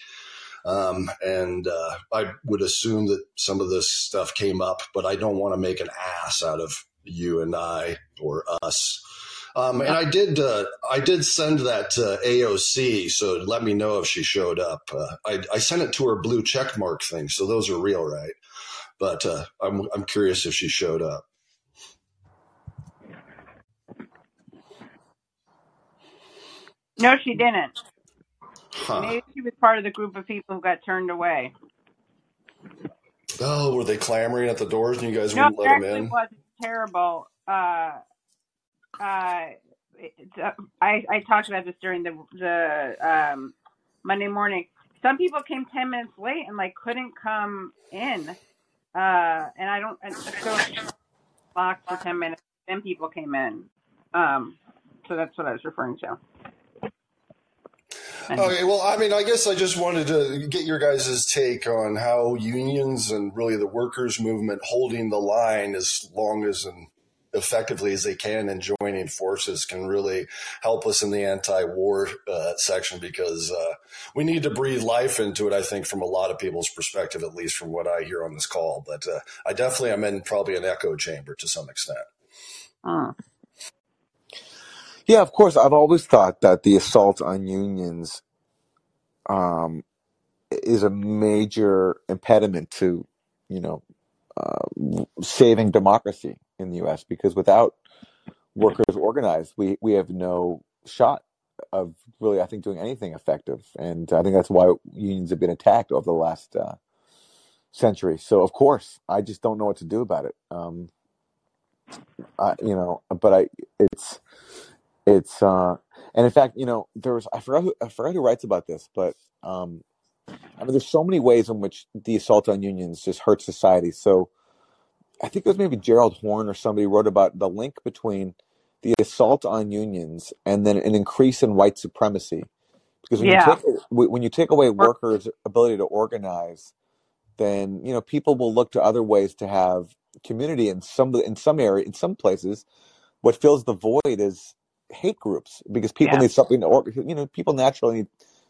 Um, and uh, I would assume that some of this stuff came up, but I don't want to make an ass out of you and I or us. Um, and I did, uh, I did send that to AOC, so let me know if she showed up. Uh, I, I, sent it to her blue check mark thing, so those are real, right? But uh, I'm, I'm curious if she showed up. No, she didn't. Huh. Maybe she was part of the group of people who got turned away. Oh, were they clamoring at the doors and you guys No, wouldn't it let them actually in? was terrible. Uh, uh, uh, I I talked about this during the the um, Monday morning. Some people came ten minutes late and like couldn't come in. Uh, and I don't. And so locked for ten minutes. Then people came in. Um, so that's what I was referring to. Okay, well, I mean, I guess I just wanted to get your guys' take on how unions and really the workers' movement holding the line as long as and effectively as they can and joining forces can really help us in the anti-war uh, section because uh, we need to breathe life into it. I think from a lot of people's perspective, at least from what I hear on this call. But uh, I definitely am in probably an echo chamber to some extent. uh, Yeah, of course. I've always thought that the assault on unions um, is a major impediment to, you know, uh, saving democracy in the U.S. Because without workers organized, we we have no shot of really, I think, doing anything effective. And I think that's why unions have been attacked over the last uh, century. So, of course, I just don't know what to do about it. Um, I, you know, but I, it's it's uh and in fact you know there's i forgot who i forgot who writes about this but um i mean there's so many ways in which the assault on unions just hurts society. So i think it was maybe gerald horne or somebody wrote about the link between the assault on unions and then an increase in white supremacy. Because when you take when you take away workers ability to organize then you know people will look to other ways to have community in some in some area in some places. What fills the void is hate groups because people Yeah. need something to or, you know people naturally need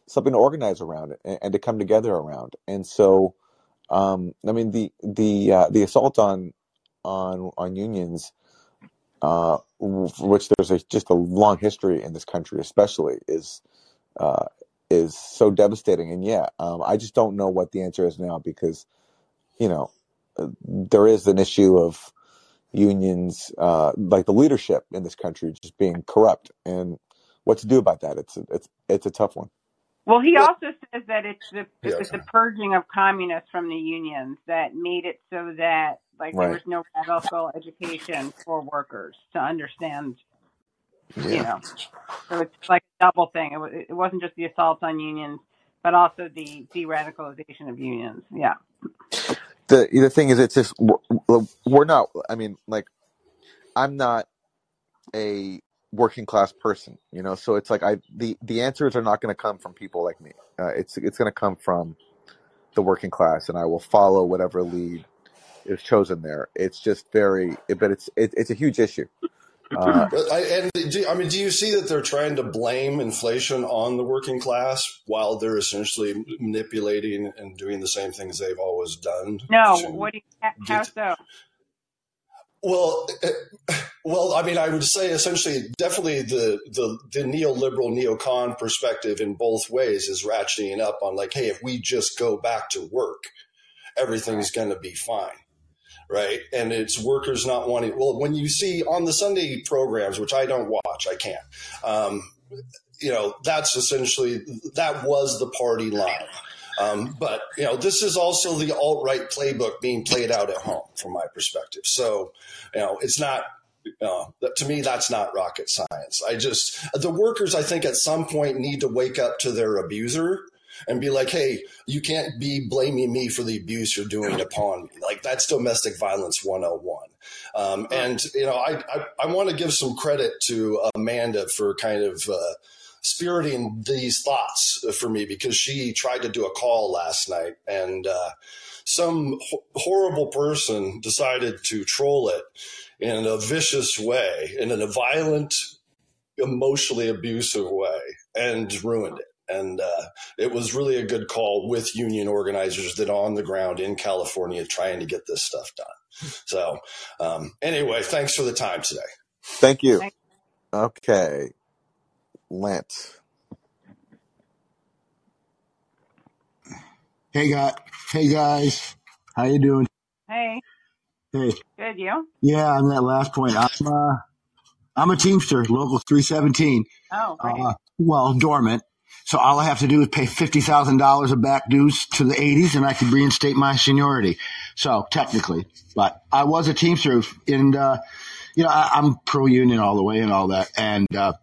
something to organize around and, and to come together around and so um i mean the the uh, the assault on on on unions uh which there's a, just a long history in this country especially is uh is so devastating and yeah um i just don't know what the answer is now because you know there is an issue of unions, uh, like the leadership in this country, just being corrupt, and what to do about that? It's a, it's it's a tough one. Well, he Well, also says that it's the yeah, it's the purging of communists from the unions that made it so that like there was no radical education for workers to understand, you Yeah. know. So it's like a double thing. It, wa- it wasn't just the assault on unions, but also the de-radicalization of unions. Yeah. The the thing is, it's just we're, we're not. I mean, like I'm not a working class person, you know. So it's like I the the answers are not going to come from people like me. Uh, it's it's going to come from the working class, and I will follow whatever lead is chosen there. It's just very, but it's it, it's a huge issue. Uh, I, and do, I mean, do you see that they're trying to blame inflation on the working class while they're essentially manipulating and doing the same things they've always done No, to what do you, how get so? Well, eh, well, I mean, I would say essentially, definitely the the the neoliberal neocon perspective in both ways is ratcheting up on like, hey, if we just go back to work, everything's going to be fine, right? And it's workers not wanting. Well, when you see on the Sunday programs, which I don't watch, I can't. Um, you know, that's essentially that was the party line. Um, but you know, this is also the alt right playbook being played out at home, from my perspective. So, you know, it's not. Uh, to me, that's not rocket science. I just the workers. I think at some point need to wake up to their abuser and be like, "Hey, you can't be blaming me for the abuse you're doing upon me." Like that's domestic violence 101. Um, and you know, I I, I want to give some credit to Amanda for kind of. Uh, spiriting these thoughts for me because she tried to do a call last night and uh, some ho- horrible person decided to troll it in a vicious way, in a violent, emotionally abusive way, and ruined it. And uh, it was really a good call with union organizers that are on the ground in California trying to get this stuff done. So, um, anyway, thanks for the time today. thank you. Okay, Lance. Hey guys, hey guys, how you doing? Hey, Hey, good, you? yeah, on that last point, I'm uh, I'm a Teamster, local 317. Oh, great. Uh, well, dormant. So all I have to do is pay fifty thousand dollars of back dues to the 80s, and I can reinstate my seniority. So technically, but I was a Teamster, and uh, you know I, I'm pro union all the way and all that, and uh,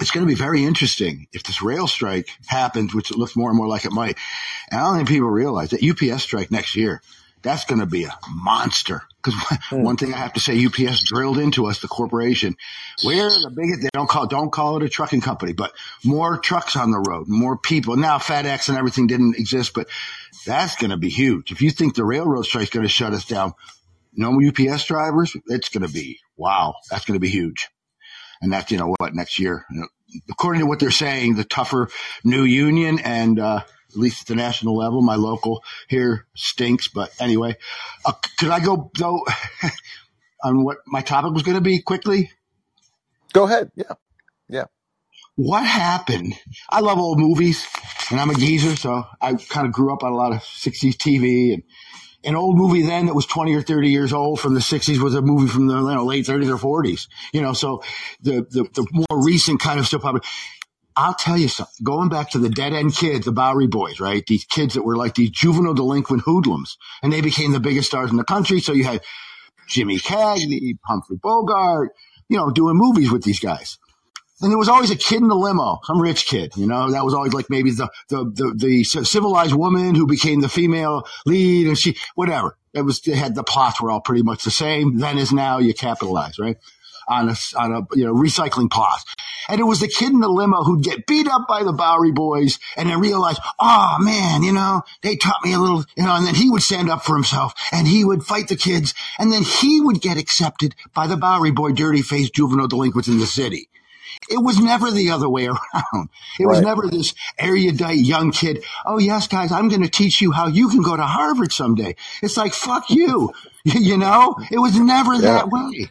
it's going to be very interesting if this rail strike happens, which it looks more and more like it might. And I don't think people realize that UPS strike next year, that's going to be a monster. Because hmm. one thing I have to say, UPS drilled into us, the corporation, we're the biggest. They don't call don't call it a trucking company, but more trucks on the road, more people. Now FedEx and everything didn't exist, but that's going to be huge. If you think the railroad strike's going to shut us down, no UPS drivers, it's going to be wow. That's going to be huge and that's you know what next year. You know, according to what they're saying, the tougher new union and uh, at least at the national level, my local here stinks. But anyway, uh, could I go though on what my topic was going to be quickly? Go ahead. Yeah, yeah. What happened? I love old movies, and I'm a geezer, so I kind of grew up on a lot of '60s TV and. An old movie then that was 20 or 30 years old from the 60s was a movie from the you know, late 30s or 40s. You know, so the, the, the more recent kind of stuff. I'll tell you something. Going back to the dead end kids, the Bowery Boys, right? These kids that were like these juvenile delinquent hoodlums, and they became the biggest stars in the country. So you had Jimmy Cagney, Humphrey Bogart, you know, doing movies with these guys. And there was always a kid in the limo, some rich kid, you know, that was always like maybe the, the, the, the civilized woman who became the female lead and she, whatever. It was, had the plots were all pretty much the same. Then as now, you capitalize, right? On a, on a, you know, recycling plot. And it was the kid in the limo who'd get beat up by the Bowery boys and then realize, oh man, you know, they taught me a little, you know, and then he would stand up for himself and he would fight the kids and then he would get accepted by the Bowery boy dirty faced juvenile delinquents in the city. It was never the other way around. It was Right. never this erudite young kid. Oh yes, guys, I'm going to teach you how you can go to Harvard someday. It's like, fuck you. you know, it was never Yeah. that way.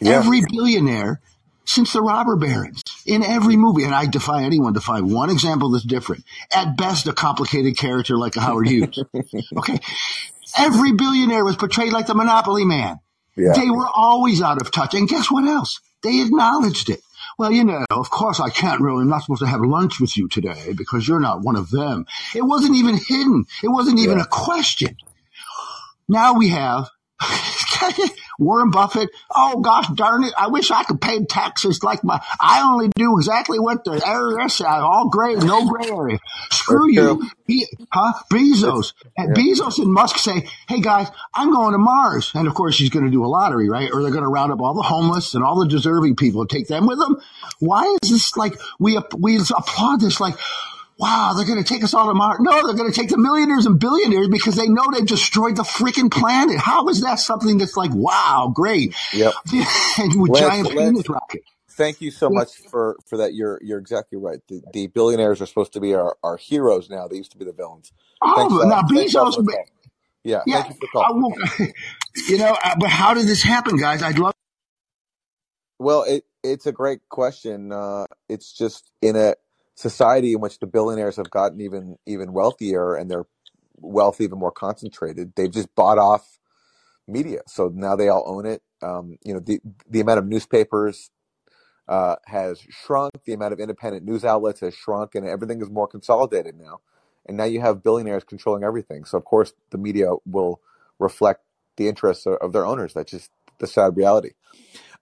Yeah. Every billionaire since the robber barons in every movie, and I defy anyone to find one example that's different. At best, a complicated character like a Howard Hughes. Okay. Every billionaire was portrayed like the monopoly man. Yeah. They were always out of touch. And guess what else? They acknowledged it. Well, you know, of course I can't really, I'm not supposed to have lunch with you today because you're not one of them. It wasn't even hidden. It wasn't even Yeah. a question. Now we have Warren Buffett. Oh gosh darn it. I wish I could pay taxes like my, I only do exactly what the IRS, all gray, no gray area. Screw you. Be, huh? Bezos. And. Bezos and Musk say, hey guys, I'm going to Mars. And of course he's going to do a lottery, right? Or they're going to round up all the homeless and all the deserving people and take them with them. Why is this like, we, we applaud this like, wow, they're going to take us all to Mars. No, they're going to take the millionaires and billionaires because they know they've destroyed the freaking planet. How is that something that's like, wow, great? Yep. and with Lance, giant penis rocket. thank you so much for for that. You're you're exactly right. The, the billionaires are supposed to be our, our heroes now. They used to be the villains. Oh, uh, now all Bezos, for the call. Yeah, yeah, thank you will, you know, uh, but how did this happen, guys? I'd love. Well, it it's a great question. Uh, it's just in a society in which the billionaires have gotten even even wealthier and their wealth even more concentrated. They've just bought off media, so now they all own it. Um, you know, the the amount of newspapers uh, has shrunk. The amount of independent news outlets has shrunk, and everything is more consolidated now. And now you have billionaires controlling everything. So of course, the media will reflect the interests of, of their owners. That's just the sad reality.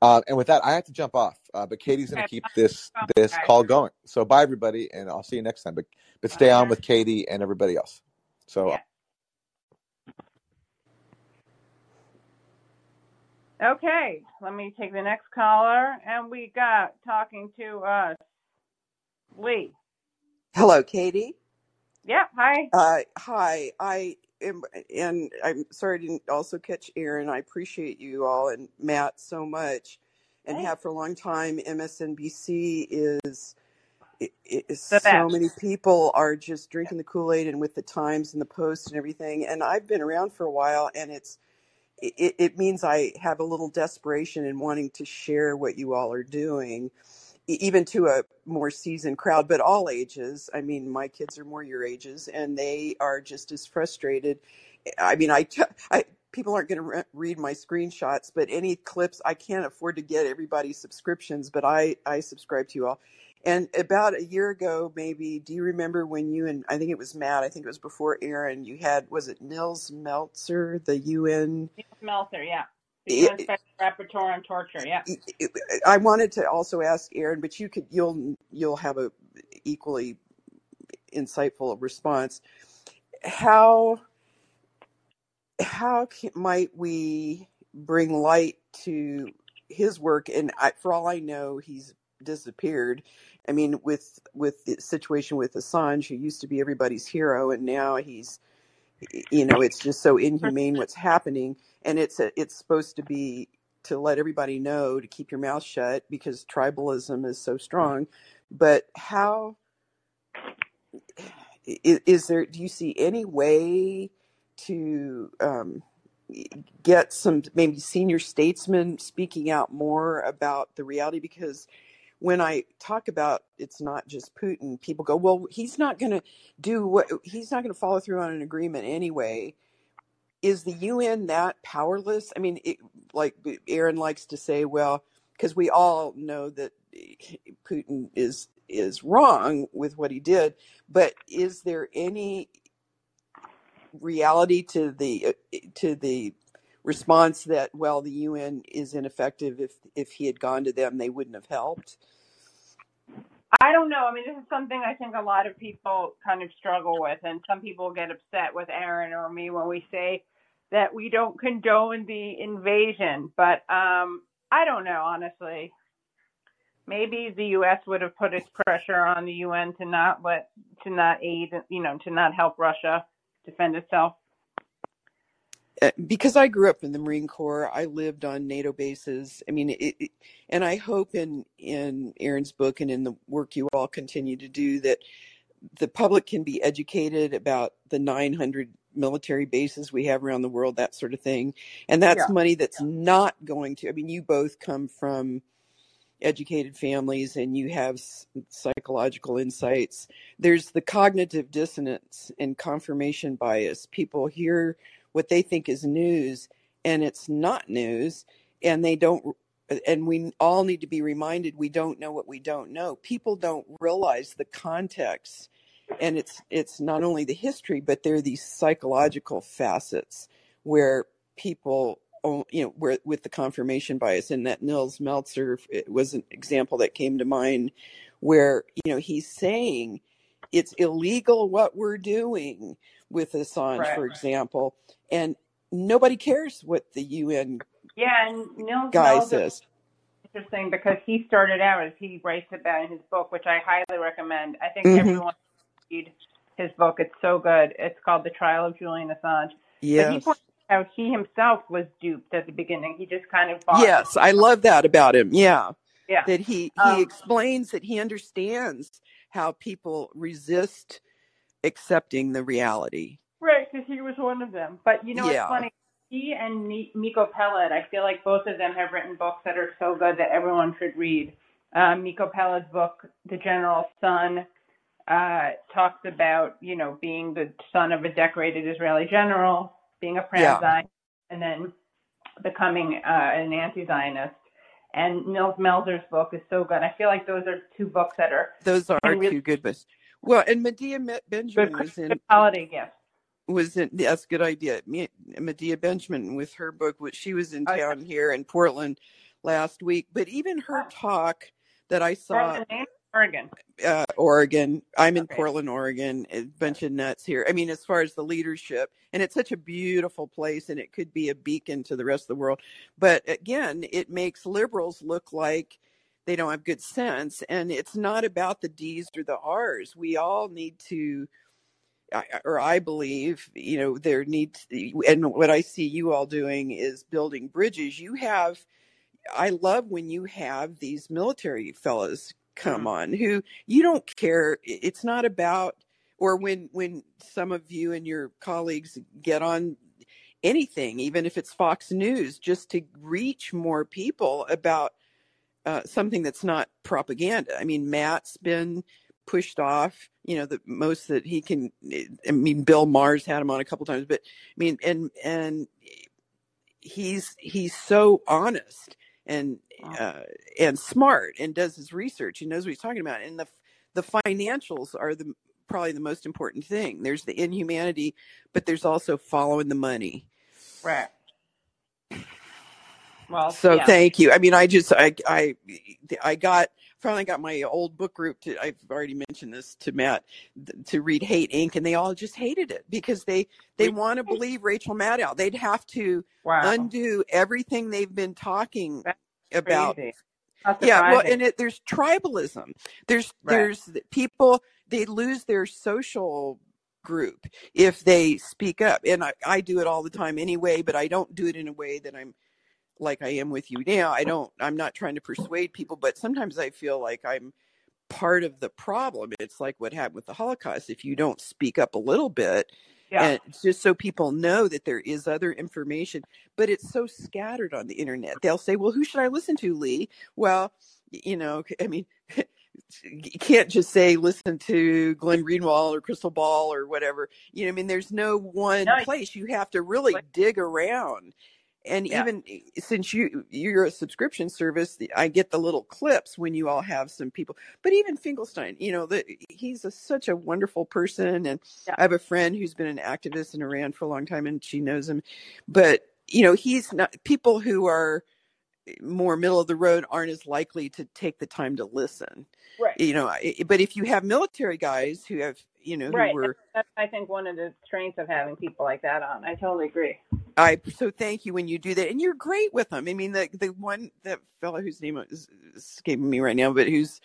Uh, and with that, I have to jump off. Uh, but Katie's going to keep this this call going. So bye everybody, and I'll see you next time. But but stay on with Katie and everybody else. So Okay, let me take the next caller, and we got talking to us, Lee. Hello, Katie. Yeah, hi. Uh, hi. I and I'm sorry I didn't also catch Aaron. I appreciate you all and Matt so much, and have for a long time. MSNBC is, i- i- is The so best. many people are just drinking the Kool Aid and with the Times and the Post and everything. And I've been around for a while, and it's it, it means I have a little desperation in wanting to share what you all are doing, even to a more seasoned crowd, but all ages. I mean, my kids are more your ages, and they are just as frustrated. I mean, I, people aren't going to re- read my screenshots, but any clips, I can't afford to get everybody's subscriptions, but I I subscribe to you all. And about a year ago, maybe, do you remember when you and I think it was Matt, I think it was before Aaron, you had, was it Nils Melzer, the UN? Melzer, yeah. The I UN Special Rapporteur on Torture, yeah. I wanted to also ask Aaron, but you could, you'll, you'll have a equally insightful response. How, how can, might we bring light to his work? And I, for all I know, he's disappeared. I mean, with with the situation with Assange, who used to be everybody's hero, and now he's, you know, it's just so inhumane what's happening. And it's a, it's supposed to be to let everybody know to keep your mouth shut because tribalism is so strong. But how is, is there? Do you see any way to um, get some maybe senior statesmen speaking out more about the reality? Because when I talk about it's not just Putin, people go, "Well, he's not going to do what he's not going to follow through on an agreement anyway." Is the UN that powerless? I mean, it, like Aaron likes to say, well, because we all know that Putin is is wrong with what he did, but is there any reality to the to the response that well the UN is ineffective if if he had gone to them they wouldn't have helped don't know. I mean, this is something I think a lot of people kind of struggle with, and some people get upset with Aaron or me when we say that we don't condone the invasion. But um, I don't know, honestly. Maybe the U.S. would have put its pressure on the UN to not let, to not aid, you know, to not help Russia defend itself. Uh, because I grew up in the Marine Corps, I lived on NATO bases. I mean, it, it, and I hope in in Aaron's book and in the work you all continue to do that the public can be educated about the 900 military bases we have around the world, that sort of thing. And that's Yeah. money that's not going to. I mean, you both come from educated families and you have s- psychological insights. There's the cognitive dissonance and confirmation bias. People hear what they think is news and it's not news and they don't and we all need to be reminded we don't know what we don't know. People don't realize the context and it's it's not only the history but there are these psychological facets where people you know where with the confirmation bias and that Nils Melzer was an example that came to mind where you know he's saying it's illegal what we're doing with Assange Right. for example and nobody cares what the UN Yeah, and Nils guy Melzer says interesting because he started out as he writes about in his book, which I highly recommend. I think Mhm. everyone should read his book. It's so good. It's called The Trial of Julian Assange. But he Yes. points out how he himself was duped at the beginning. He just kind of bought Yes, I love that about him. Yeah. Yeah. That he he Um, explains that he understands how people resist accepting the reality. Right, because he was one of them. But you know Yeah. what's funny? He and Mi- Miko Peled, I feel like both of them have written books that are so good that everyone should read. Um, Miko Peled's book, The General's Son, uh, talks about you know being the son of a decorated Israeli general, being a proud Yeah. Zionist, and then becoming uh, an anti-Zionist. And Nils Melzer's book is so good. I feel like those are two books that are Those are really two good books. Well, and Medea Benjamin was in holiday gifts. was in that's a good idea. Me, Medea Benjamin with her book, which she was in town here in Portland last week. But even her talk that I saw Oregon. uh, Oregon. I'm in Okay. Portland, Oregon. A bunch of nuts here. I mean, as far as the leadership, and it's such a beautiful place, and it could be a beacon to the rest of the world. But again, it makes liberals look like they don't have good sense, and it's not about the D's or the R's. We all need to. Or I believe, you know, there needs, and what I see you all doing is building bridges. You have I love when you have these military fellas come Mhm. on who you don't care. It's not about, or when when some of you and your colleagues get on anything, even if it's Fox News, just to reach more people about uh, something that's not propaganda. I mean, Matt's been pushed off. You know, the most that he can. I mean, Bill Maher's had him on a couple times, but I mean, and and he's he's so honest and uh, and smart and does his research He knows what he's talking about. And the the financials are the probably the most important thing. There's the inhumanity, but there's also following the money. Right. Well, So yeah. thank you. I mean, I just I I I got finally got my old book group to I've already mentioned this to Matt to read Hate Inc. and they all just hated it because they they want to believe Rachel Maddow. They'd have to Wow. undo everything they've been talking That's about crazy. Yeah well and it, there's tribalism there's Right. there's people they lose their social group if they speak up and I, I do it all the time anyway but i don't do it in a way that i'm like i am with you now i don't i'm not trying to persuade people but sometimes i feel like i'm part of the problem. It's like what happened with the holocaust if you don't speak up a little bit Yeah. and just so people know that there is other information but it's so scattered on the internet. They'll say well who should i listen to lee? Well you know i mean you can't just say listen to glenn greenwald or Krystal Ball or whatever. You know i mean there's no one No, place. You have to really dig around and Yeah. even eh, since you you're a subscription service i get the little clips when you all have some people but even finkelstein you know the, he's a, such a wonderful person and Yeah. i have a friend who's been an activist in iran for a long time and she knows him but you know he's not people who are more middle of the road aren't as likely to take the time to listen Right. you know but if you have military guys who have you know who Right. were That's, I think one of the strengths of having people like that on. I totally agree. I so thank you when you do that, and you're great with them. I mean, the the one that fellow whose name is escaping me right now, but who's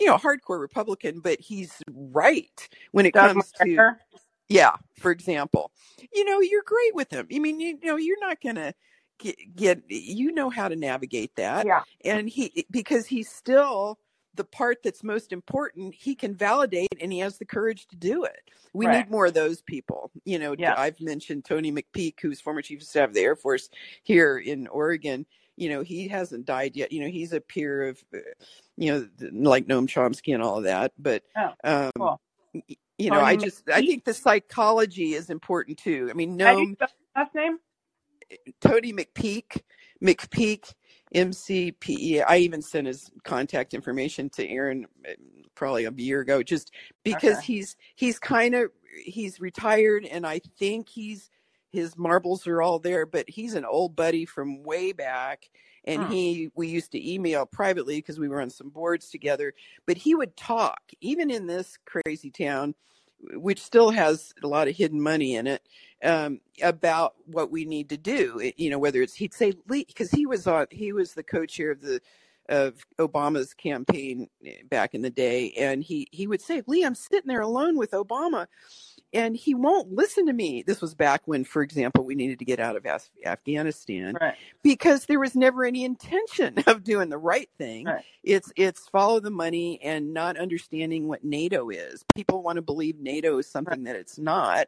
you know hardcore Republican, but he's right when it Doug comes to yeah. For example, you know you're great with him. I mean, you know you're not gonna get, get you know how to navigate that, Yeah. and he because he's still the part that's most important he can validate and he has the courage to do it we Right. need more of those people you know Yeah. i've mentioned tony mcpeak who's former chief of staff of the air force here in oregon you know he hasn't died yet you know he's a peer of uh, you know like noam chomsky and all of that but Oh, um cool. you know Tony i just i think the psychology is important too i mean How do you noam last name? Tony McPeak, McPeak, M C P E. I even sent his contact information to Aaron uh, probably a year ago, just because Okay. he's he's kind of he's retired, and I think he's his marbles are all there. But he's an old buddy from way back, and Hmm. he we used to email privately because we were on some boards together. But he would talk even in this crazy town which still has a lot of hidden money in it, um, about what we need to do. It- you know, whether it's he'd say because he was on he was the co-chair of the of Obama's campaign eh, back in the day, and he he would say, "Lee, I'm sitting there alone with Obama." And he won't listen to me. This was back when, for example, we needed to get out of Af- Afghanistan Right. because there was never any intention of doing the right thing. Right. It's it's follow the money and not understanding what NATO is. People want to believe NATO is something that it's not.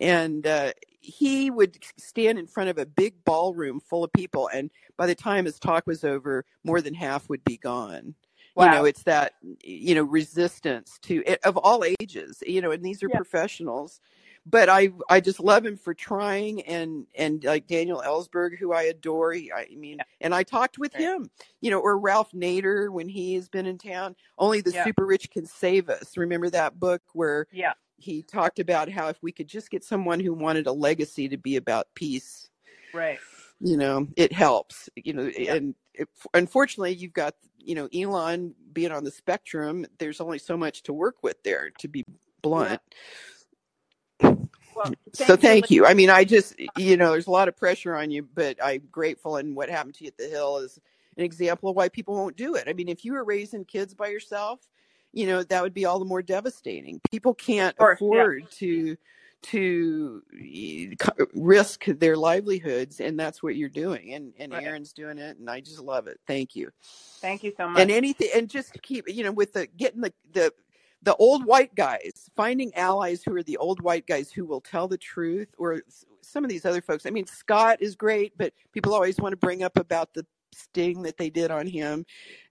And uh, he would stand in front of a big ballroom full of people, and by the time his talk was over, more than half would be gone. You know, it's that you know resistance to it, of all ages. You know, and these are Yeah. professionals but I I just love him for trying and and like Daniel Ellsberg, who I adore. He, I mean, and I talked with Right. him, you know, or Ralph Nader when he has been in town. Only the Yeah. super rich can save us. Remember that book where Yeah. he talked about how if we could just get someone who wanted a legacy to be about peace, Right. you know, it helps. You know, Yeah. and it, unfortunately, you've got you know Elon being on the spectrum. There's only so much to work with there, to be blunt. Well, So thank you. you. I mean, I just, you know, there's a lot of pressure on you, but I'm grateful. And what happened to you at the Hill is an example of why people won't do it. I mean, if you were raising kids by yourself, you know, that would be all the more devastating. People can't course. Yeah. afford to to risk their livelihoods, and that's what you're doing. And and Right. Aaron's doing it, and I just love it. Thank you. Thank you so much And anything, and just keep, you know, with the getting the the the old white guys, finding allies who are the old white guys who will tell the truth, or some of these other folks. I mean, Scott is great, but people always want to bring up about the sting that they did on him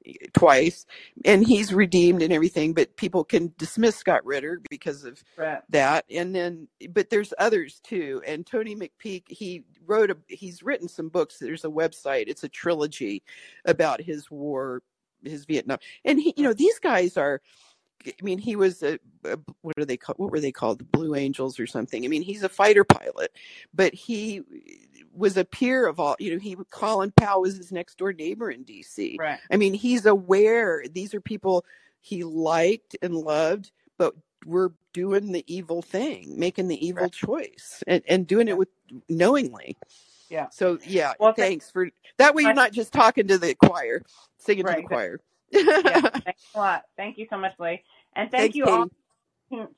eh, twice, and he's redeemed and everything. But people can dismiss Scott Ritter because of Right. that, and then, but there's others too. And Tony McPeak, he wrote a, he's written some books. There's a website. It's a trilogy about his war, his Vietnam, and he, you know, these guys are. I mean, he was a, a what are they called? What were they called? The Blue Angels or something. I mean, he's a fighter pilot, but he was a peer of all. You know, he Colin Powell was his next door neighbor in D.C. Right. I mean, he's aware these are people he liked and loved, but were doing the evil thing, making the evil Right. choice, and and doing Yeah. it with knowingly. Yeah. So yeah, Well, thank thanks for that. Way you're not just talking to the choir, singing to the choir. Yeah. Thanks a lot. Thank you so much, Lee. And thank Thanks, you all Katie.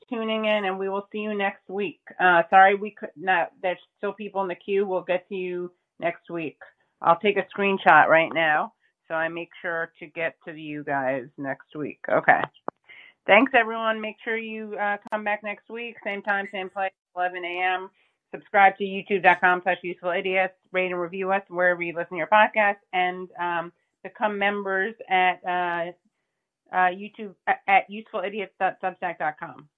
Tuning in, and we will see you next week. Uh, sorry we could not. There's still people in the queue. We'll get to you next week. I'll take a screenshot right now, so I make sure to get to you guys next week. Okay. Thanks, everyone. Make sure you uh, come back next week, same time, same place, 11 a.m. Subscribe to youtube.com slash useful idiots. Rate and review us wherever you listen to your podcast, and um, become members at uh, uh, YouTube at, at usefulidiots.substack.com.